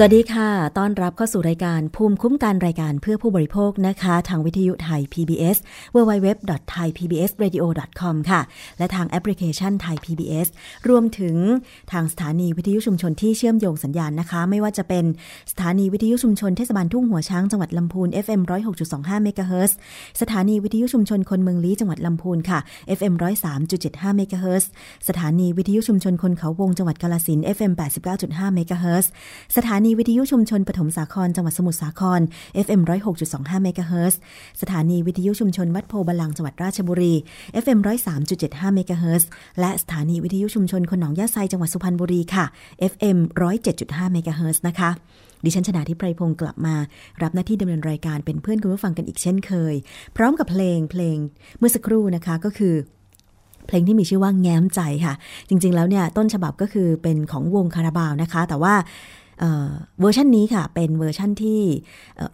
สวัสดีค่ะ ต้อนรับเข้าสู่รายการภูมิคุ้มกันรายการเพื่อผู้บริโภคนะคะ ทางวิทยุไทย PBS www.thaipbsradio.com ค่ะ และทางแอปพลิเคชันไทย PBS รวมถึงทางสถานีวิทยุชุมชนที่เชื่อมโยงสัญญาณนะคะ ไม่ว่าจะเป็นสถานีวิทยุชุมชนเทศบาลทุ่งหัวช้างจังหวัดลำพูน FM 106.25เมกะเฮิรตซ์สถานีวิทยุชุมชนคนเมืองลี้จังหวัดลำพูนค่ะ FM 103.75เมกะเฮิรตซ์สถานีวิทยุชุมชนคนเขาวงจังหวัดกาฬสินธุ์ FM 89.5เมกะเฮิร์สถานีวิทยุชุมชนปฐมสาคร จังหวัดสมุทรสาคร FM 106.25เมกะเฮิรตซ์สถานีวิทยุชุมชนวัดโพธิ์บัลลังก์จังหวัดราชบุรี FM 103.75เมกะเฮิรตซ์และสถานีวิทยุชุมชนคนหนองหญ้าไซจังหวัดสุพรรณบุรีค่ะ FM 107.5เมกะเฮิรตซ์นะคะดิฉันชนะทิพไพรพงศ์กลับมา รับหน้าที่ดำเนินรายการเป็นเพื่อนคุณผู้ฟังกันอีกเช่นเคย พร้อมกับเพลงเพลงเมื่อสักครู่นะคะก็คือ เพลงที่มีชื่อว่าแง้มใจค่ะ จริงๆแล้วเนี่ยต้นฉบับก็คือเป็นของวงคาราบาวนะคะ แต่ว่า เวอร์ชันนี้ค่ะ เป็นเวอร์ชันที่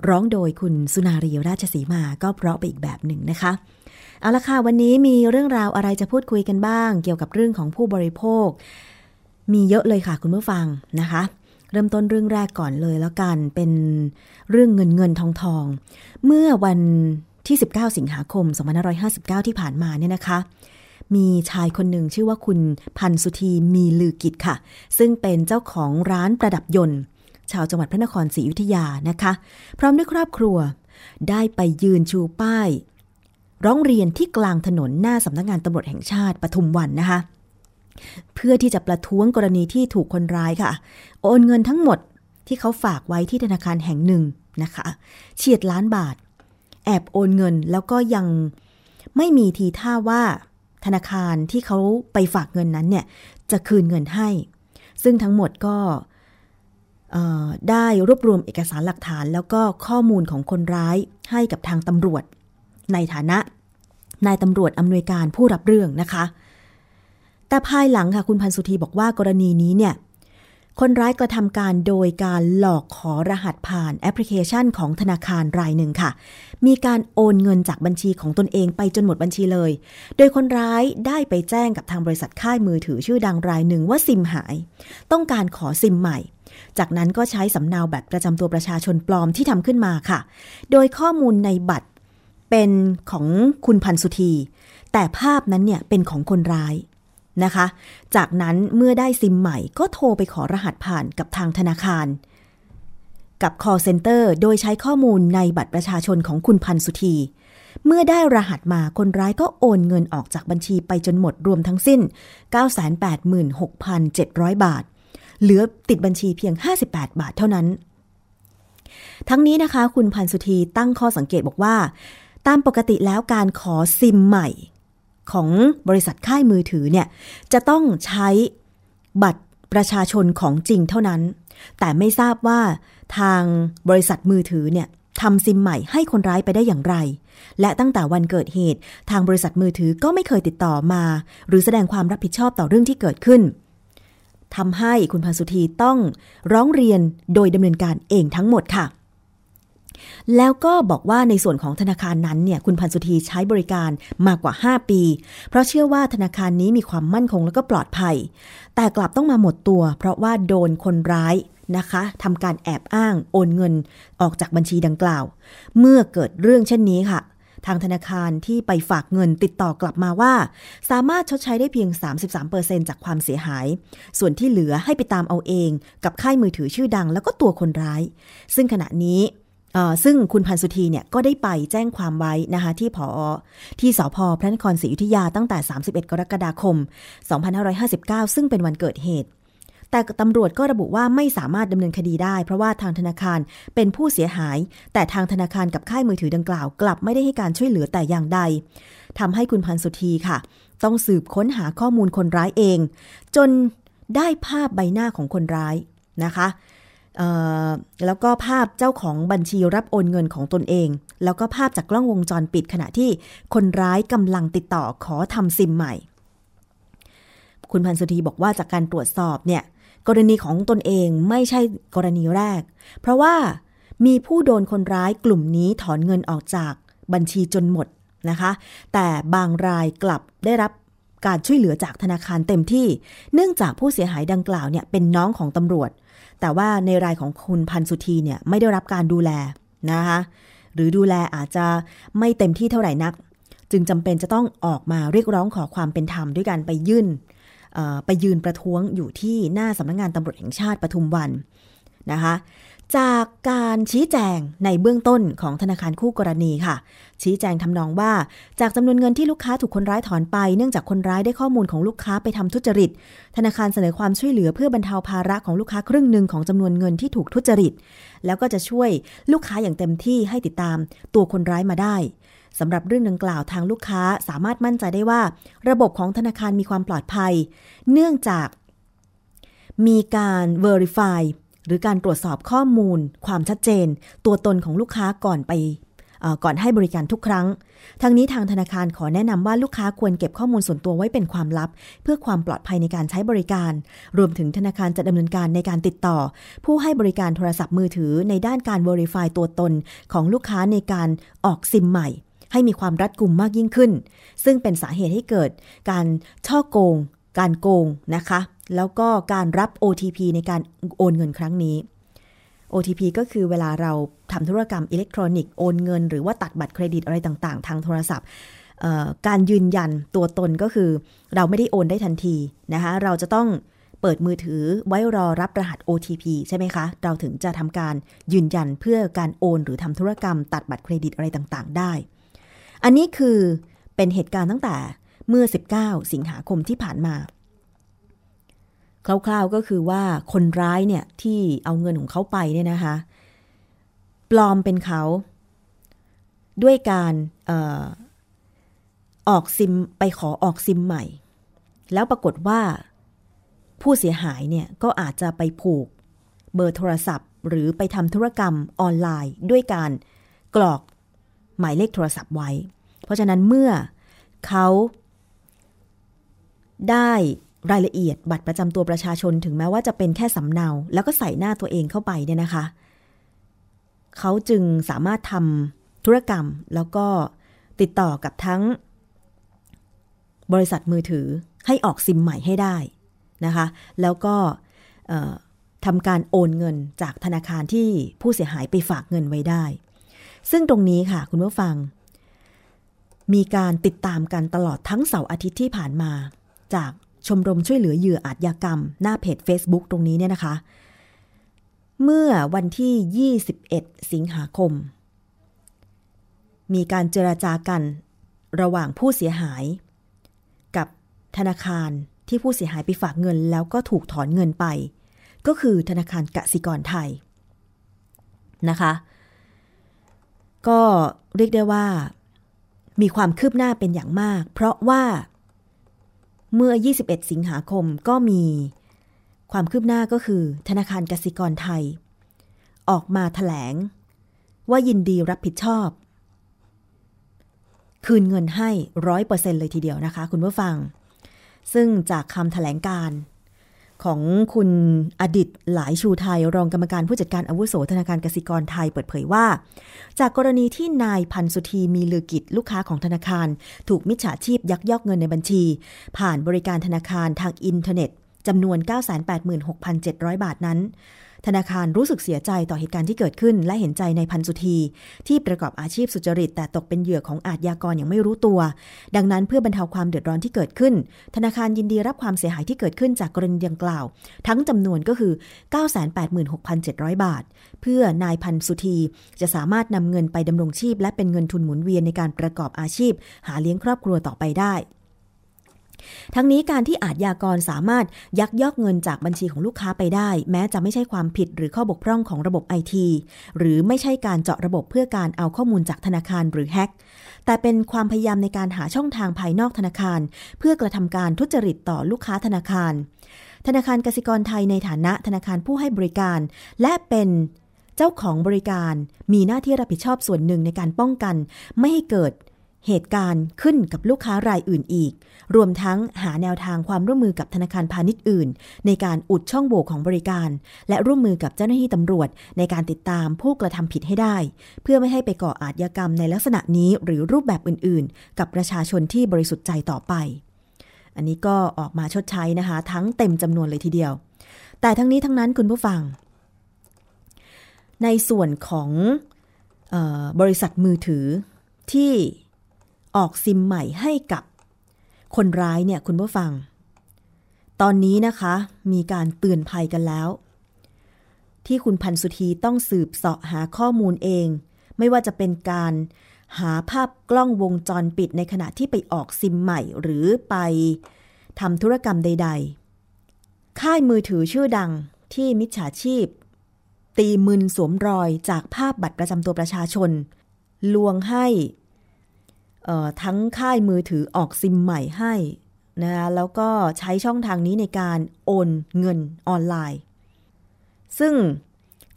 ร้องโดยคุณสุนารีราชสีมาก็เพราะไปอีกแบบหนึ่งนะคะ เอาละค่ะ วันนี้มีเรื่องราวอะไรจะพูดคุยกันบ้าง เกี่ยวกับเรื่องของผู้บริโภค มีเยอะเลยค่ะคุณผู้ฟังนะคะเริ่มต้นเรื่องแรกก่อนเลยแล้วกันเป็นเรื่องเงินเงินทองทอง เมื่อวันที่ 19 สิงหาคม 2559 ที่ผ่านมาเนี่ยนะคะ มีชายคนหนึ่งชื่อว่าคุณพันสุธีมีลือกิจค่ะ ซึ่งเป็นเจ้าของร้านประดับยนต์ ชาวจังหวัดพระนครศรีอยุธยานะคะ พร้อมด้วยครอบครัว ได้ไปยืนชูป้าย ร้องเรียนที่กลางถนนหน้าสำนักงานตำรวจแห่งชาติปทุมวันนะคะ เพื่อที่จะประท้วงกรณีที่ถูกคนร้ายค่ะ โอนเงินทั้งหมดที่เขาฝากไว้ที่ธนาคารแห่งหนึ่งนะคะเฉียดล้านบาท แอบโอนเงินแล้วก็ยังไม่มีทีท่าว่า ธนาคารที่เขาไปฝากเงินนั้นเนี่ยจะคืนเงินให้ ซึ่งทั้งหมดก็ได้รวบรวมเอกสารหลักฐานแล้วก็ข้อมูลของคนร้ายให้กับทางตำรวจ ในฐานะนายตำรวจอำนวยการผู้รับเรื่องนะคะ แต่ภายหลังค่ะคุณพันสุธีบอกว่ากรณีนี้เนี่ย คนร้ายกระทำการโดยการหลอกขอรหัสผ่านแอปพลิเคชันของธนาคารรายหนึ่งค่ะ มีการโอนเงินจากบัญชีของตนเองไปจนหมดบัญชีเลย โดยคนร้ายได้ไปแจ้งกับทางบริษัทค่ายมือถือชื่อดังรายหนึ่งว่าซิมหาย ต้องการขอซิมใหม่ จากนั้นก็ใช้สำเนาบัตรประจำตัวประชาชนปลอมที่ทำขึ้นมาค่ะ โดยข้อมูลในบัตรเป็นของคุณพันสุธี แต่ภาพนั้นเนี่ยเป็นของคนร้าย นะคะ จากนั้นเมื่อได้ซิมใหม่ก็โทรไปขอรหัสผ่านกับทางธนาคาร กับ call center โดยใช้ข้อมูลในบัตรประชาชนของคุณพันสุธี เมื่อได้รหัสมาคนร้ายก็โอนเงินออกจากบัญชีไปจนหมดรวมทั้งสิ้น 986,700 บาท เหลือติดบัญชีเพียง 58 บาทเท่านั้น ทั้งนี้นะคะ คุณพันสุธีตั้งข้อสังเกตบอกว่า ตามปกติแล้วการขอซิมใหม่ ของบริษัทค่ายมือถือเนี่ยจะต้องใช้บัตรประชาชนของจริงเท่านั้น แต่ไม่ทราบว่าทางบริษัทมือถือเนี่ยทำซิมใหม่ให้คนร้ายไปได้อย่างไร และตั้งแต่วันเกิดเหตุ ทางบริษัทมือถือก็ไม่เคยติดต่อมา หรือแสดงความรับผิดชอบต่อเรื่องที่เกิดขึ้นทำให้คุณพันสุธีต้องร้องเรียนโดยดำเนินการเองทั้งหมดค่ะ แล้วก็บอกว่าในส่วนของธนาคารนั้นเนี่ยคุณพันสุธีใช้บริการมากกว่า 5 ปี เพราะเชื่อว่าธนาคารนี้มีความมั่นคงและก็ปลอดภัย แต่กลับต้องมาหมดตัว เพราะว่าโดนคนร้ายนะคะทำการแอบอ้างโอนเงินออกจากบัญชีดังกล่าว เมื่อเกิดเรื่องเช่นนี้ค่ะ ทางธนาคารที่ไปฝากเงินติดต่อกลับมาว่า สามารถชดใช้ได้เพียง 33%จากความเสียหาย ส่วนที่เหลือให้ไปตามเอาเอง กับค่ายมือถือชื่อดังแล้วก็ตัวคนร้าย ซึ่งขณะนี้ ซึ่งคุณพันสุธีเนี่ยก็ได้ไปแจ้งความไว้นะคะที่ผอที่สพพระนครศรีอยุธยาตั้งแต่ 31 กรกฎาคม 2559 ซึ่งเป็นวันเกิดเหตุ แต่ตำรวจก็ระบุว่าไม่สามารถดำเนินคดีได้ เพราะว่าทางธนาคารเป็นผู้เสียหาย แต่ทางธนาคารกับค่ายมือถือดังกล่าว กลับไม่ได้ให้การช่วยเหลือแต่อย่างใดทำให้คุณพันสุธีค่ะ ต้องสืบค้นหาข้อมูลคนร้ายเอง จนได้ภาพใบหน้าของคนร้ายนะคะ แล้วก็ภาพเจ้าของบัญชีรับโอนเงินของตนเอง แล้วก็ภาพจากกล้องวงจรปิดขณะที่คนร้ายกำลังติดต่อขอทำซิมใหม่ คุณพันสุธีบอกว่าจากการตรวจสอบเนี่ยกรณีของตนเองไม่ใช่กรณีแรก เพราะว่ามีผู้โดนคนร้ายกลุ่มนี้ถอนเงินออกจากบัญชีจนหมดนะคะ แต่บางรายกลับได้รับการช่วยเหลือจากธนาคารเต็มที่ เนื่องจากผู้เสียหายดังกล่าวเนี่ยเป็นน้องของตำรวจ แต่ว่าในรายของคุณพันสุธีเนี่ยไม่ได้รับการดูแลนะคะหรือดูแลอาจจะไม่เต็มที่เท่าไหร่นัก จึงจำเป็นจะต้องออกมาเรียกร้องขอความเป็นธรรมด้วยการไปยื่นไปยืนประท้วงอยู่ที่หน้าสำนักงานตำรวจแห่งชาติปทุมวันนะคะจากการชี้แจงในเบื้องต้นของธนาคารคู่กรณีค่ะ ชี้แจงทำนองว่า จากจำนวนเงินที่ลูกค้าถูกคนร้ายถอนไป เนื่องจากคนร้ายได้ข้อมูลของลูกค้าไปทำทุจริต ธนาคารเสนอความช่วยเหลือเพื่อบรรเทาภาระของลูกค้าครึ่งหนึ่งของจำนวนเงินที่ถูกทุจริต แล้วก็จะช่วยลูกค้าอย่างเต็มที่ให้ติดตามตัวคนร้ายมาได้สำหรับเรื่องดังกล่าวทางลูกค้าสามารถมั่นใจได้ว่า ระบบของธนาคารมีความปลอดภัย เนื่องจากมีการ Verify หรือการตรวจสอบข้อมูล ความชัดเจน ตัวตนของลูกค้าก่อนไป ก่อนให้บริการทุกครั้ง ทั้งนี้ทางธนาคารขอแนะนำว่าลูกค้าควรเก็บข้อมูลส่วนตัวไว้เป็นความลับ เพื่อความปลอดภัยในการใช้บริการ รวมถึงธนาคารจะดำเนินการในการติดต่อ ผู้ให้บริการโทรศัพท์มือถือในด้านการ Verify ตัวตนของลูกค้าในการออกซิมใหม่ ให้มีความรัดกุมมากยิ่งขึ้น ซึ่งเป็นสาเหตุให้เกิด การช่อโกง การโกงนะคะ แล้วก็การรับ OTP ในการโอนเงินครั้งนี้ OTP ก็คือเวลาเราทำธุรกรรมอิเล็กทรอนิกส์โอนเงิน หรือว่าตัดบัตรเครดิตอะไรต่างๆ ทางโทรศัพท์การยืนยันตัวตนก็คือ เราไม่ได้โอนได้ทันทีนะคะเราจะต้องเปิดมือถือไว้รอรับรหัส OTP ใช่ไหมคะ เราถึงจะทำการยืนยันเพื่อการโอนหรือทำธุรกรรม ตัดบัตรเครดิตอะไรต่างๆ ได้ อันนี้คือเป็นเหตุการณ์ตั้งแต่เมื่อ 19 สิงหาคมที่ผ่านมา คร่าวๆก็คือว่าคนร้ายเนี่ยที่เอาเงินของเขาไปเนี่ยนะคะ ปลอมเป็นเขา ด้วยการออออกซิมไปขอออกซิมใหม่ แล้วปรากฏว่าผู้เสียหายเนี่ยก็อาจจะไปผูกเบอร์โทรศัพท์ หรือไปทำธุรกรรมออนไลน์ ด้วยการกรอกหมายเลขโทรศัพท์ไว้ เพราะฉะนั้นเมื่อเขาได้ รายละเอียดบัตรประจำตัวประชาชนถึงแม้ว่าจะเป็นแค่สำเนา แล้วก็ใส่หน้าตัวเองเข้าไปเนี่ยนะคะ เขาจึงสามารถทำธุรกรรมแล้วก็ติดต่อกับทั้ง บริษัทมือถือให้ออกซิมใหม่ให้ได้นะคะ แล้วก็ทำการโอนเงินจากธนาคารที่ผู้เสียหายไปฝากเงินไว้ได้ ซึ่งตรงนี้ค่ะคุณผู้ฟัง มีการติดตามกันตลอดทั้งเสาร์อาทิตย์ที่ผ่านมาจาก ชมรมช่วยเหลือเหยื่ออาชญากรรม หน้าเพจ Facebook ตรงนี้เนี่ยนะคะ เมื่อวันที่ 21 สิงหาคม มีการเจราจากันระหว่างผู้เสียหาย กับธนาคารที่ผู้เสียหายไปฝากเงินแล้วก็ถูกถอนเงินไป ก็คือธนาคารกสิกรไทยนะคะ ก็เรียกได้ว่า มีความคืบหน้าเป็นอย่างมาก เพราะว่า เมื่อ 21 สิงหาคมก็มีความคืบหน้าก็คือ ธนาคารกสิกรไทย ออกมาถแถลง ว่ายินดีรับผิดชอบ คืนเงินให้ร้อยเปอร์เซ็นเลยทีเดียวนะคะ คุณผู้ฟัง ซึ่งจากคำถแถลงการ ของคุณอดิตหลายชูไทย รองกรรมการผู้จัดการอาวุโสธนาคารกสิกรไทยเปิดเผยว่า จากกรณีที่นายพันสุธีมีลือกิจลูกค้าของธนาคาร ถูกมิจฉาชีพยักยอกเงินในบัญชี ผ่านบริการธนาคารทางอินเทอร์เน็ตจำนวน 986,700 บาทนั้น ธนาคารรู้สึกเสียใจต่อเหตุการณ์ที่เกิดขึ้น และเห็นใจในพันสุธี ที่ประกอบอาชีพสุจริต แต่ตกเป็นเหยื่อของอาชญากรอย่างไม่รู้ตัว ดังนั้นเพื่อบรรเทาความเดือดร้อนที่เกิดขึ้น ธนาคารยินดีรับความเสียหายที่เกิดขึ้นจากกรณีดังกล่าว ทั้งจำนวนก็คือ 986,700 บาท เพื่อนายพันสุธีจะสามารถนำเงินไปดำรงชีพ และเป็นเงินทุนหมุนเวียนในการประกอบอาชีพ หาเลี้ยงครอบครัวต่อไปได้ ทั้งนี้การที่อาจยากรสามารถยักยอกเงินจากบัญชีของลูกค้าไปได้ แม้จะไม่ใช่ความผิดหรือข้อบกพร่องของระบบไอทีหรือไม่ใช่การเจาะระบบเพื่อการเอาข้อมูลจากธนาคารหรือแฮกแต่เป็นความพยายามในการหาช่องทางภายนอกธนาคาร เพื่อกระทำการทุจริตต่อลูกค้าธนาคาร ธนาคารกสิกรไทยในฐานะธนาคารผู้ให้บริการ และเป็นเจ้าของบริการมีหน้าที่รับผิดชอบส่วนหนึ่งในการป้องกัน ไม่ให้เกิด เหตุการณ์ขึ้นกับลูกค้ารายอื่นอีก รวมทั้งหาแนวทางความร่วมมือกับธนาคารพาณิชย์อื่น ในการอุดช่องโหว่ของบริการ และร่วมมือกับเจ้าหน้าที่ตำรวจ ในการติดตามผู้กระทำผิดให้ได้ เพื่อไม่ให้ไปก่ออาชญากรรมในลักษณะนี้หรือรูปแบบอื่น ๆ กับประชาชนที่บริสุทธิ์ใจต่อไป อันนี้ก็ออกมาชดใช้นะคะ ทั้งเต็มจำนวนเลยทีเดียว แต่ทั้งนี้ทั้งนั้นคุณผู้ฟัง ในส่วนของบริษัทมือถือที่ ออกซิมใหม่ให้กับคนร้ายเนี่ยคุณผู้ฟัง ตอนนี้นะคะมีการเตือนภัยกันแล้ว ที่คุณพันสุธีต้องสืบเสาะหาข้อมูลเอง ไม่ว่าจะเป็นการหาภาพกล้องวงจรปิดในขณะที่ไปออกซิมใหม่หรือไปทำธุรกรรมใด ๆ ค่ายมือถือชื่อดังที่มิจฉาชีพ ตีมึนสวมรอยจากภาพบัตรประจำตัวประชาชน ลวงให้ ทั้งค่ายมือถือออกซิมใหม่ให้นะคะแล้วก็ใช้ช่องทางนี้ในการโอนเงินออนไลน์ ซึ่ง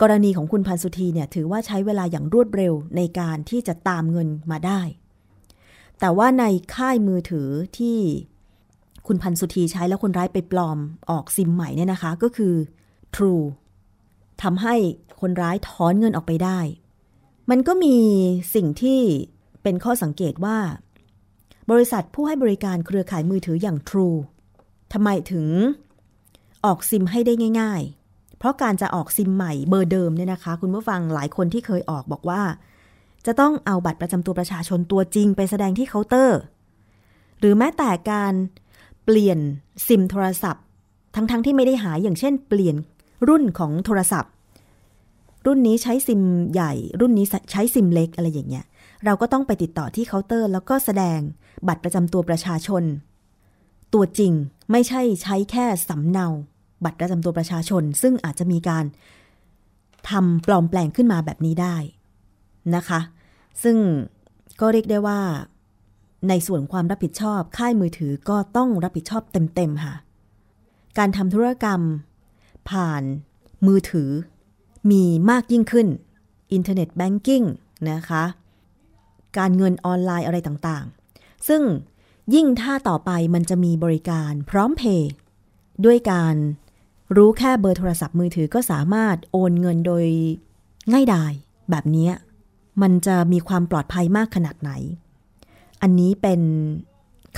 กรณีของคุณพันสุธีเนี่ยถือว่าใช้เวลาอย่างรวดเร็วในการที่จะตามเงินมาได้ แต่ว่าในค่ายมือถือที่คุณพันสุธีใช้แล้วคนร้ายไปปลอมออกซิมใหม่เนี่ยนะคะก็คือ True ทำให้คนร้ายถอนเงินออกไปได้ มันก็มีสิ่งที่ เป็นข้อสังเกตว่า บริษัทผู้ให้บริการเครือข่ายมือถืออย่าง True ทำไมถึงออกซิมให้ได้ง่าย ๆ เพราะการจะออกซิมใหม่เบอร์เดิมเนี่ยนะคะ คุณผู้ฟังหลายคนที่เคยออกบอกว่า จะต้องเอาบัตรประจำตัวประชาชนตัวจริงไปแสดงที่เคาน์เตอร์ หรือแม้แต่การเปลี่ยนซิมโทรศัพท์ ทั้งๆทที่ไม่ได้หายอย่างเช่น เปลี่ยนรุ่นของโทรศัพท์ รุ่นนี้ใช้ซิมใหญ่ รุ่นนี้ใช้ซิมเล็กอะไรอย่างเงี้ย เราก็ต้องไปติดต่อที่เคาน์เตอร์ แล้วก็แสดงบัตรประจำตัวประชาชน ตัวจริงไม่ใช่ใช้แค่สำเนา บัตรประจำตัวประชาชน ซึ่งอาจจะมีการทำปลอมแปลงขึ้นมาแบบนี้ได้นะคะ ซึ่งก็เรียกได้ว่า ในส่วนความรับผิดชอบค่ายมือถือก็ต้องรับผิดชอบเต็มๆค่ะ การทำธุรกรรม ผ่านมือถือ มีมากยิ่งขึ้น internet banking นะคะ การเงินออนไลน์อะไรต่างๆ ซึ่งยิ่งถ้าต่อไปมันจะมีบริการพร้อมเพย์ด้วยการรู้แค่เบอร์โทรศัพท์มือถือก็สามารถโอนเงินโดยง่ายดายแบบนี้มันจะมีความปลอดภัยมากขนาดไหน อันนี้เป็น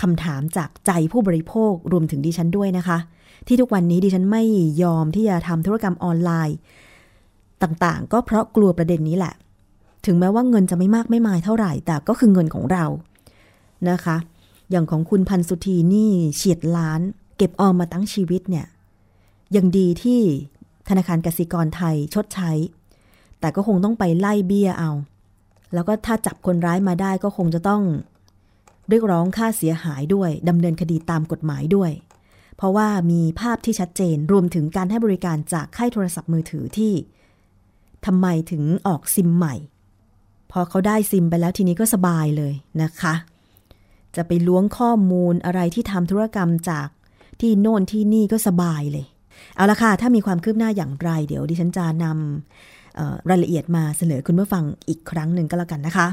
คำถามจากใจผู้บริโภครวมถึงดิฉันด้วยนะคะ ที่ทุกวันนี้ดิฉันไม่ยอมที่จะทำธุรกรรมออนไลน์ ต่างๆ ก็เพราะกลัวประเด็นนี้แหละ ถึงแม้ว่าเงินจะไม่มากไม่มายเท่าไหร่ แต่ก็คือเงินของเรานะคะ อย่างของคุณพันสุธีนี่เฉียดล้าน เก็บออมมาตั้งชีวิตเนี่ยยังดีที่ธนาคารกสิกรไทยชดใช้ แต่ก็คงต้องไปไล่เบี้ยเอา แล้วก็ถ้าจับคนร้ายมาได้ก็คงจะต้องเรียกร้องค่าเสียหายด้วยดำเนินคดีตามกฎหมายด้วย เพราะว่ามีภาพที่ชัดเจนรวมถึงการให้บริการจากค่ายโทรศัพท์มือถือที่ทำไมถึงออกซิมใหม่ พอเขาได้ซิมไปแล้วทีนี้ก็สบายเลยนะคะ จะไปล้วงข้อมูลอะไรที่ทำธุรกรรมจากที่โน่นที่นี่ก็สบายเลย เอาละค่ะ ถ้ามีความคืบหน้าอย่างไรเดี๋ยวดิฉันจะนำรายละเอียดมาเสนอคุณผู้ฟังอีกครั้งหนึ่งก็แล้วกันนะคะ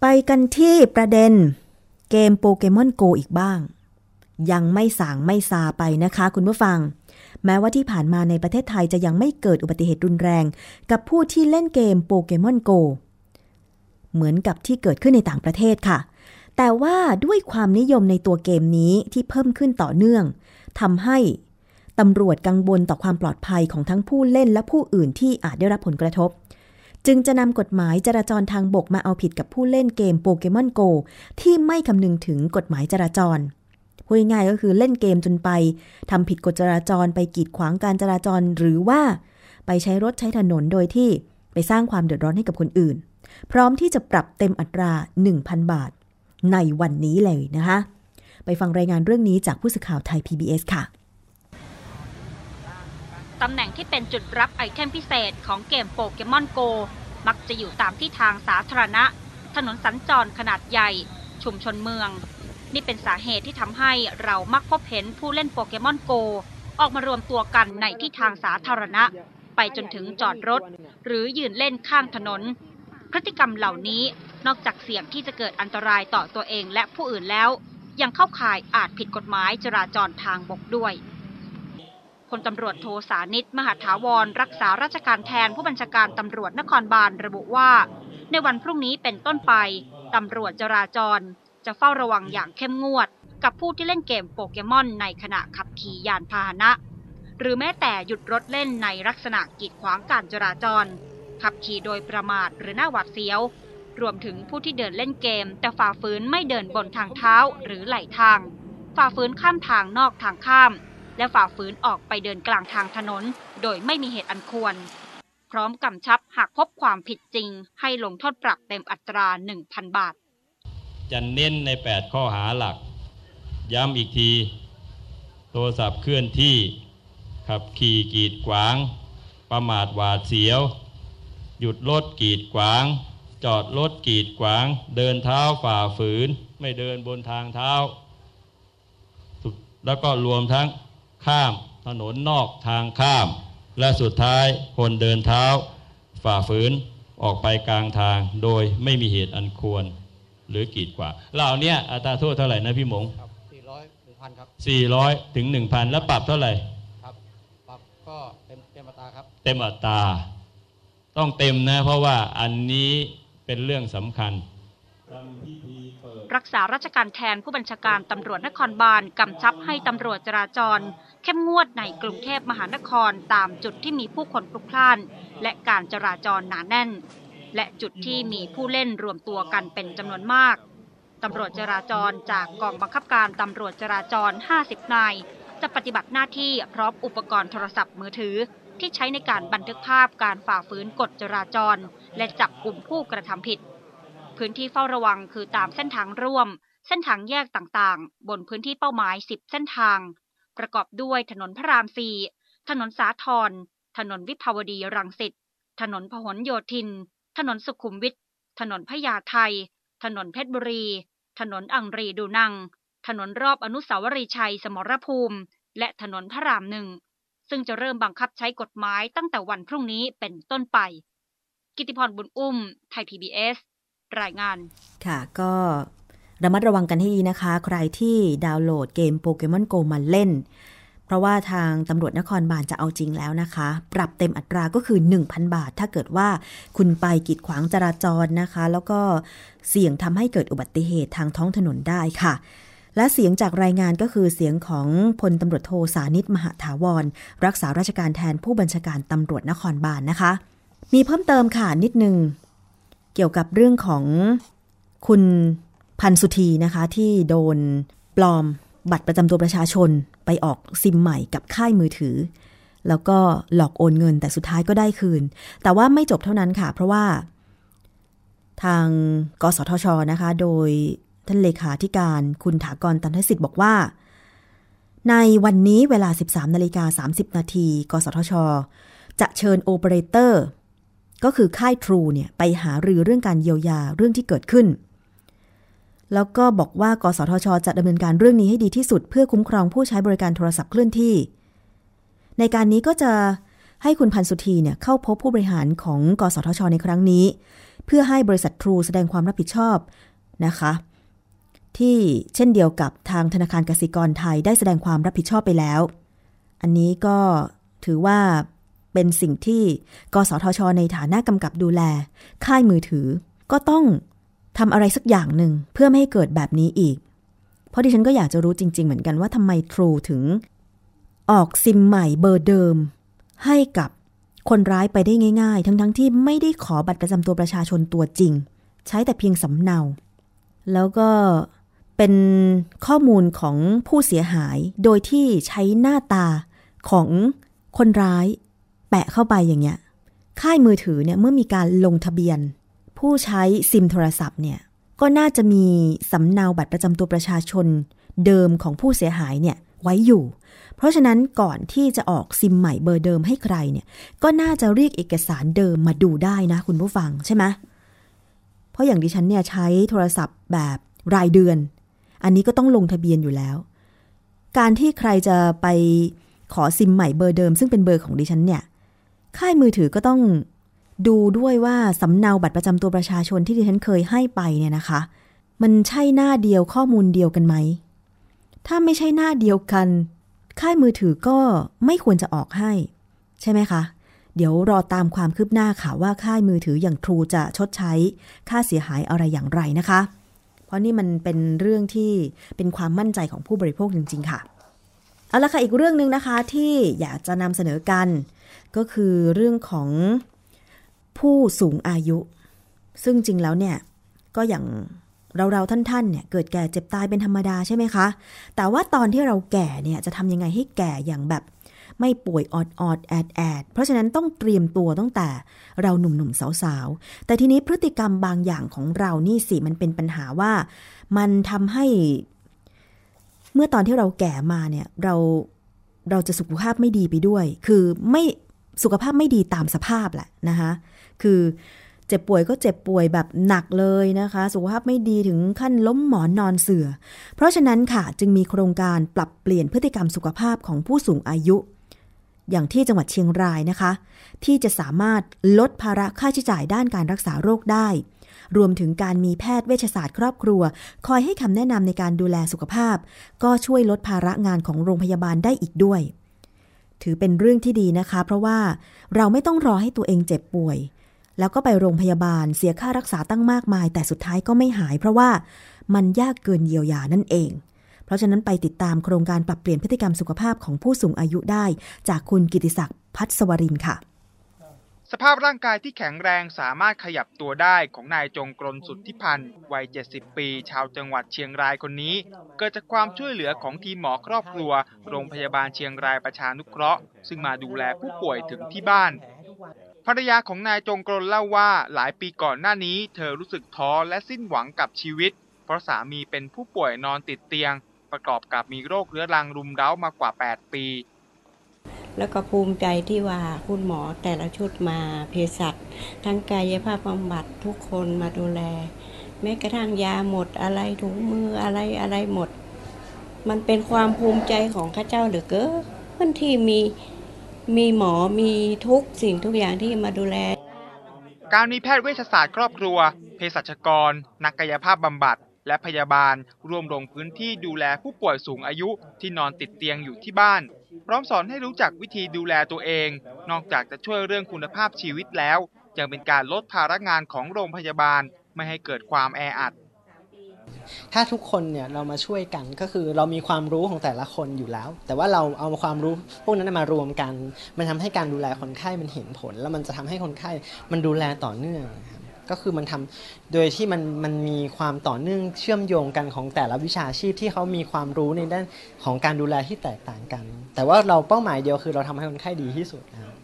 ไปกันที่ประเด็นเกมโปเกมอนโกอีกบ้าง ยังไม่สางไม่ซาไปนะคะคุณผู้ฟัง แม้ว่าที่ผ่านมาในประเทศไทยจะยังไม่เกิดอุบัติเหตุรุนแรง กับผู้ที่เล่นเกมโปเกมอนโกเหมือนกับที่เกิดขึ้นในต่างประเทศค่ะ แต่ว่าด้วยความนิยมในตัวเกมนี้ที่เพิ่มขึ้นต่อเนื่องทำให้ตำรวจกังวลต่อความปลอดภัยของทั้งผู้เล่นและผู้อื่นที่อาจได้รับผลกระทบ จึงจะนำกฎหมายจราจรทางบกมาเอาผิดกับผู้เล่นเกมโปเกมอนโกที่ไม่คำนึงถึงกฎหมายจราจร พูดง่ายๆก็คือเล่นเกมจนไปทำผิดกฎจราจรไปกีดขวางการจราจร หรือว่าไปใช้รถใช้ถนนโดยที่ไปสร้างความเดือดร้อนให้กับคนอื่น พร้อมที่จะปรับเต็มอัตรา 1,000 บาท ในวันนี้เลยนะคะ ไปฟังรายงานเรื่องนี้จากผู้สื่อข่าวไทย PBS ค่ะตำแหน่งที่เป็นจุดรับ item พิเศษของเกมโปเกมอนโก มักจะอยู่ตามที่ทางสาธารณะ ถนนสัญจรขนาดใหญ่ ชุมชนเมือง นี่เป็นสาเหตุที่ทำให้เรามักพบเห็นผู้เล่นโปเกมอนโก ออกมารวมตัวกันในที่ทางสาธารณะ ไปจนถึงจอดรถ หรือยืนเล่นข้างถนน พฤติกรรมเหล่านี้นอกจากเสี่ยงที่จะเกิดอันตรายต่อตัวเองและผู้อื่นแล้ว ยังเข้าข่ายอาจผิดกฎหมายจราจรทางบกด้วยพลตำรวจโทสานิต มหาถาวร รักษาราชการแทนผู้บัญชาการตำรวจนครบาลระบุว่า ในวันพรุ่งนี้เป็นต้นไป ตำรวจจราจร จะเฝ้าระวังอย่างเข้มงวด กับผู้ที่เล่นเกมโปเกมอนในขณะขับขี่ยานพาหนะ หรือแม้แต่หยุดรถเล่นในลักษณะกีดขวางการจราจร ขับขี่โดยประมาทหรือหน้าหวาดเสียว รวมถึงผู้ที่เดินเล่นเกม แต่ฝ่าฝืนไม่เดินบนทางเท้าหรือไหลทาง ฝ่าฝืนข้ามทางนอกทางข้าม และฝ่าฝืนออกไปเดินกลางทางถนน โดยไม่มีเหตุอันควร พร้อมกำชับหากพบความผิดจริง ให้ลงโทษปรับเต็มอัตรา 1,000 บาท จะเน้นใน 8 ข้อหาหลัก ย้ำอีกที โทรศัพท์เคลื่อนที่ ขับขี่กีดขวาง ประมาทหวาดเสียว หยุดรถกีดขวาง จอดรถกีดขวาง เดินเท้าฝ่าฝืน ไม่เดินบนทางเท้า แล้วก็รวมทั้งข้ามถนนนอกทางข้าม และสุดท้ายคนเดินเท้า ฝ่าฝืนออกไปกลางทางโดยไม่มีเหตุอันควร หรือกีดขวางเหล่านี้อัตราโทษเท่าไหร่นะพี่หมงครับ400 1,000ครับ400ถึง1,000แล้วปรับเท่าไหร่ครับปรับก็เต็มเต็มอัตราครับ เต็มอัตราต้องเต็มนะ เพราะว่าอันนี้เป็นเรื่องสำคัญรักษาราชการแทนผู้บัญชาการตำรวจนครบาลกำชับให้ตำรวจจราจร เข้มงวดในกรุงเทพมหานครตามจุดที่มีผู้คนพลุกพล่าน และการจราจรหนาแน่น และจุดที่มีผู้เล่นรวมตัวกันเป็นจำนวนมากตำรวจจราจรจากกองบังคับการตำรวจจราจร 50 นาย จะปฏิบัติหน้าที่พร้อมอุปกรณ์โทรศัพท์มือถือ ที่ใช้ในการบันทึกภาพการฝ่าฝืนกฎจราจร และจับกลุ่มผู้กระทำผิด พื้นที่เฝ้าระวังคือตามเส้นทางร่วม เส้นทางแยกต่างๆ บนพื้นที่เป้าหมาย 10 เส้นทาง ประกอบด้วยถนนพระรามสี่ถนนสาทรถนนวิภาวดีรังสิตถนนพหลโยธิน ถนนสุขุมวิท ถนนพญาไท ถนนเพชรบุรี ถนนอังรีดูนัง ถนนรอบอนุสาวรีย์ชัยสมรภูมิ และถนนพระรามหนึ่ง ซึ่งจะเริ่มบังคับใช้กฎหมายตั้งแต่วันพรุ่งนี้เป็นต้นไป กิติพรบุญอุ้ม ไทย PBS รายงาน ค่ะก็ระมัดระวังกันให้ดีนะคะ ใครที่ดาวน์โหลดเกมโปเกมอนโกมาเล่น เพราะว่าทางตำรวจนครบาลจะเอาจริงแล้วนะคะ ปรับเต็มอัตราก็คือ 1,000 บาท ถ้าเกิดว่าคุณไปกีดขวางจราจรนะคะ แล้วก็เสี่ยงทำให้เกิดอุบัติเหตุทางท้องถนนได้ค่ะและเสียงจากรายงานก็คือเสียงของพลตำรวจโทสานิตมหาถาวร รักษาราชการแทนผู้บัญชาการตำรวจนครบาลนะคะ มีเพิ่มเติมค่ะนิดนึง เกี่ยวกับเรื่องของคุณพันสุธีนะคะ ที่โดนปลอมบัตรประจำตัวประชาชน ไปออกซิมใหม่กับค่ายมือถือ แล้วก็หลอกโอนเงินแต่สุดท้ายก็ได้คืน แต่ว่าไม่จบเท่านั้นค่ะ เพราะว่า ทางกสทชนะคะ โดยท่านเลขาธิการคุณถากรตันทสิทธิ์บอกว่า ในวันนี้เวลา 13นาฬิกา30 นาทีกสทช จะเชิญโอเปอเรเตอร์ก็คือค่ายทรูเนี่ยไปหารือเรื่องการเยียวยาเรื่องที่เกิดขึ้น แล้วก็บอกว่ากสทช จะดำเนินการเรื่องนี้ให้ดีที่สุด เพื่อคุ้มครองผู้ใช้บริการโทรศัพท์เคลื่อนที่ ในการนี้ก็จะให้คุณพันสุธีเนี่ยเข้าพบผู้บริหารของกสทช ในครั้งนี้ เพื่อให้บริษัททรูแสดงความรับผิดชอบนะคะ ที่เช่นเดียวกับทางธนาคารกสิกรไทยได้แสดงความรับผิดชอบไปแล้ว อันนี้ก็ถือว่าเป็นสิ่งที่ กสทช ในฐานะกำกับดูแล ค่ายมือถือ ก็ต้อง ทำอะไรสักอย่างหนึ่งเพื่อไม่ให้เกิดแบบนี้อีก เพราะดิฉันก็อยากจะรู้จริง ๆ เหมือนกันว่าทำไม True ถึง ออกซิมใหม่เบอร์เดิม ให้กับคนร้ายไปได้ง่าย ๆ ทั้งๆทที่ไม่ได้ขอบัตรประจำตัวประชาชนตัวจริง ใช้แต่เพียงสำเนา แล้วก็เป็นข้อมูลของผู้เสียหายโดยที่ใช้หน้าตาของคนร้าย แปะเข้าไปอย่างเงี้ย ค่ายมือถือเนี่ยเมื่อมีการลงทะเบียน ผู้ใช้ซิมโทรศัพท์เนี่ยก็น่าจะมีสำเนาบัตรประจำตัวประชาชนเดิมของผู้เสียหายเนี่ยไว้อยู่ เพราะฉะนั้นก่อนที่จะออกซิมใหม่เบอร์เดิมให้ใครเนี่ยก็น่าจะเรียกเอกสารเดิมมาดูได้นะคุณผู้ฟังใช่ไหมเพราะอย่างดิฉันเนี่ยใช้โทรศัพท์แบบรายเดือน อันนี้ก็ต้องลงทะเบียนอยู่แล้ว การที่ใครจะไปขอซิมใหม่เบอร์เดิม ซึ่งเป็นเบอร์ของดิฉันเนี่ยค่ายมือถือก็ต้อง ดูด้วยว่าสำเนาบัตรประจำตัวประชาชนที่ดิฉันเคยให้ไปเนี่ยนะคะ มันใช่หน้าเดียวข้อมูลเดียวกันไหม ถ้าไม่ใช่หน้าเดียวกัน ค่ายมือถือก็ไม่ควรจะออกให้ ใช่ไหมคะ เดี๋ยวรอตามความคืบหน้าค่ะว่าค่ายมือถืออย่างทรูจะชดใช้ค่าเสียหายอะไรอย่างไรนะคะ เพราะนี่มันเป็นเรื่องที่เป็นความมั่นใจของผู้บริโภคจริง ๆ ค่ะเอาละค่ะอีกเรื่องหนึ่งนะคะที่อยากจะนำเสนอกัน ก็คือเรื่องของ ผู้สูงอายุ ซึ่งจริงแล้วเนี่ย ก็อย่างเราเราท่านๆเนี่ยเกิดแก่เจ็บตายเป็นธรรมดาใช่ไหมคะ แต่ว่าตอนที่เราแก่เนี่ยจะทำยังไงให้แก่อย่างแบบไม่ป่วยออดออดแอดแอดเพราะฉะนั้นต้องเตรียมตัวตั้งแต่เราหนุ่มๆสาวๆ แต่ทีนี้พฤติกรรมบางอย่างของเรานี่สิมันเป็นปัญหาว่า มันทำให้ เมื่อตอนที่เราแก่มาเนี่ย เราเราจะสุขภาพไม่ดีไปด้วย คือไม่สุขภาพไม่ดีตามสภาพแหละนะคะ คือเจ็บป่วยก็เจ็บป่วยแบบหนักเลยนะคะ สุขภาพไม่ดีถึงขั้นล้มหมอนนอนเสื่อ เพราะฉะนั้นค่ะจึงมีโครงการปรับเปลี่ยนพฤติกรรมสุขภาพของผู้สูงอายุ อย่างที่จังหวัดเชียงรายนะคะ ที่จะสามารถลดภาระค่าใช้จ่ายด้านการรักษาโรคได้ รวมถึงการมีแพทย์เวชศาสตร์ครอบครัว คอยให้คำแนะนำในการดูแลสุขภาพ ก็ช่วยลดภาระงานของโรงพยาบาลได้อีกด้วย ถือเป็นเรื่องที่ดีนะคะ เพราะว่าเราไม่ต้องรอให้ตัวเองเจ็บป่วย แล้วก็ไปโรงพยาบาลเสียค่ารักษาตั้งมากมาย แต่สุดท้ายก็ไม่หาย เพราะว่ามันยากเกินเยียวยานั่นเอง เพราะฉะนั้นไปติดตามโครงการปรับเปลี่ยนพฤติกรรมสุขภาพของผู้สูงอายุได้ จากคุณกิติศักดิ์พัฒสวรินค่ะ สภาพร่างกายที่แข็งแรงสามารถขยับตัวได้ของนายจงกรนสุทธิพันธ์วัย 70 ปี ชาวจังหวัดเชียงรายคนนี้ เกิดจากความช่วยเหลือของทีมหมอครอบครัว โรงพยาบาลเชียงรายประชานุเคราะห์ ซึ่งมาดูแลผู้ป่วยถึงที่บ้าน ภรรยาของนายจงกรนเล่าว่าหลายปีก่อนหน้านี้ เธอรู้สึกท้อและสิ้นหวังกับชีวิต เพราะสามีเป็นผู้ป่วยนอนติดเตียง ประกอบกับมีโรคเรื้อรังรุมเร้ามากว่า 8 ปี แล้วก็ภูมิใจที่ว่าคุณหมอแต่ละชุดมาเภสัชทั้งกายภาพบำบัดทุกคนมาดูแล แม้กระทั่งยาหมดอะไรถุงมืออะไรอะไรหมด มันเป็นความภูมิใจของข้าเจ้าเหลือเกินที่มี มีหมอมีทุกสิ่งทุกอย่างที่มาดูแล การมีแพทย์เวชศาสตร์ครอบครัว เภสัชกร นักกายภาพบำบัด และพยาบาลร่วมลงพื้นที่ดูแลผู้ป่วยสูงอายุที่นอนติดเตียงอยู่ที่บ้าน พร้อมสอนให้รู้จักวิธีดูแลตัวเอง นอกจากจะช่วยเรื่องคุณภาพชีวิตแล้ว ยังเป็นการลดภาระงานของโรงพยาบาลไม่ให้เกิดความแออัด ถ้าทุกคนเนี่ยเรามาช่วยกันก็คือเรามีความรู้ของแต่ละคนอยู่แล้ว แต่ว่าเราเอาความรู้พวกนั้นมารวมกัน มันทำให้การดูแลคนไข้มันเห็นผล แล้วมันจะทำให้คนไข้มันดูแลต่อเนื่องครับก็คือมันทำโดยที่มันมันมีความต่อเนื่องเชื่อมโยงกันของแต่ละวิชาชีพที่เขามีความรู้ในด้านของการดูแลที่แตกต่างกัน แต่ว่าเราเป้าหมายเดียวคือเราทำให้คนไข้ดีที่สุดนะครับ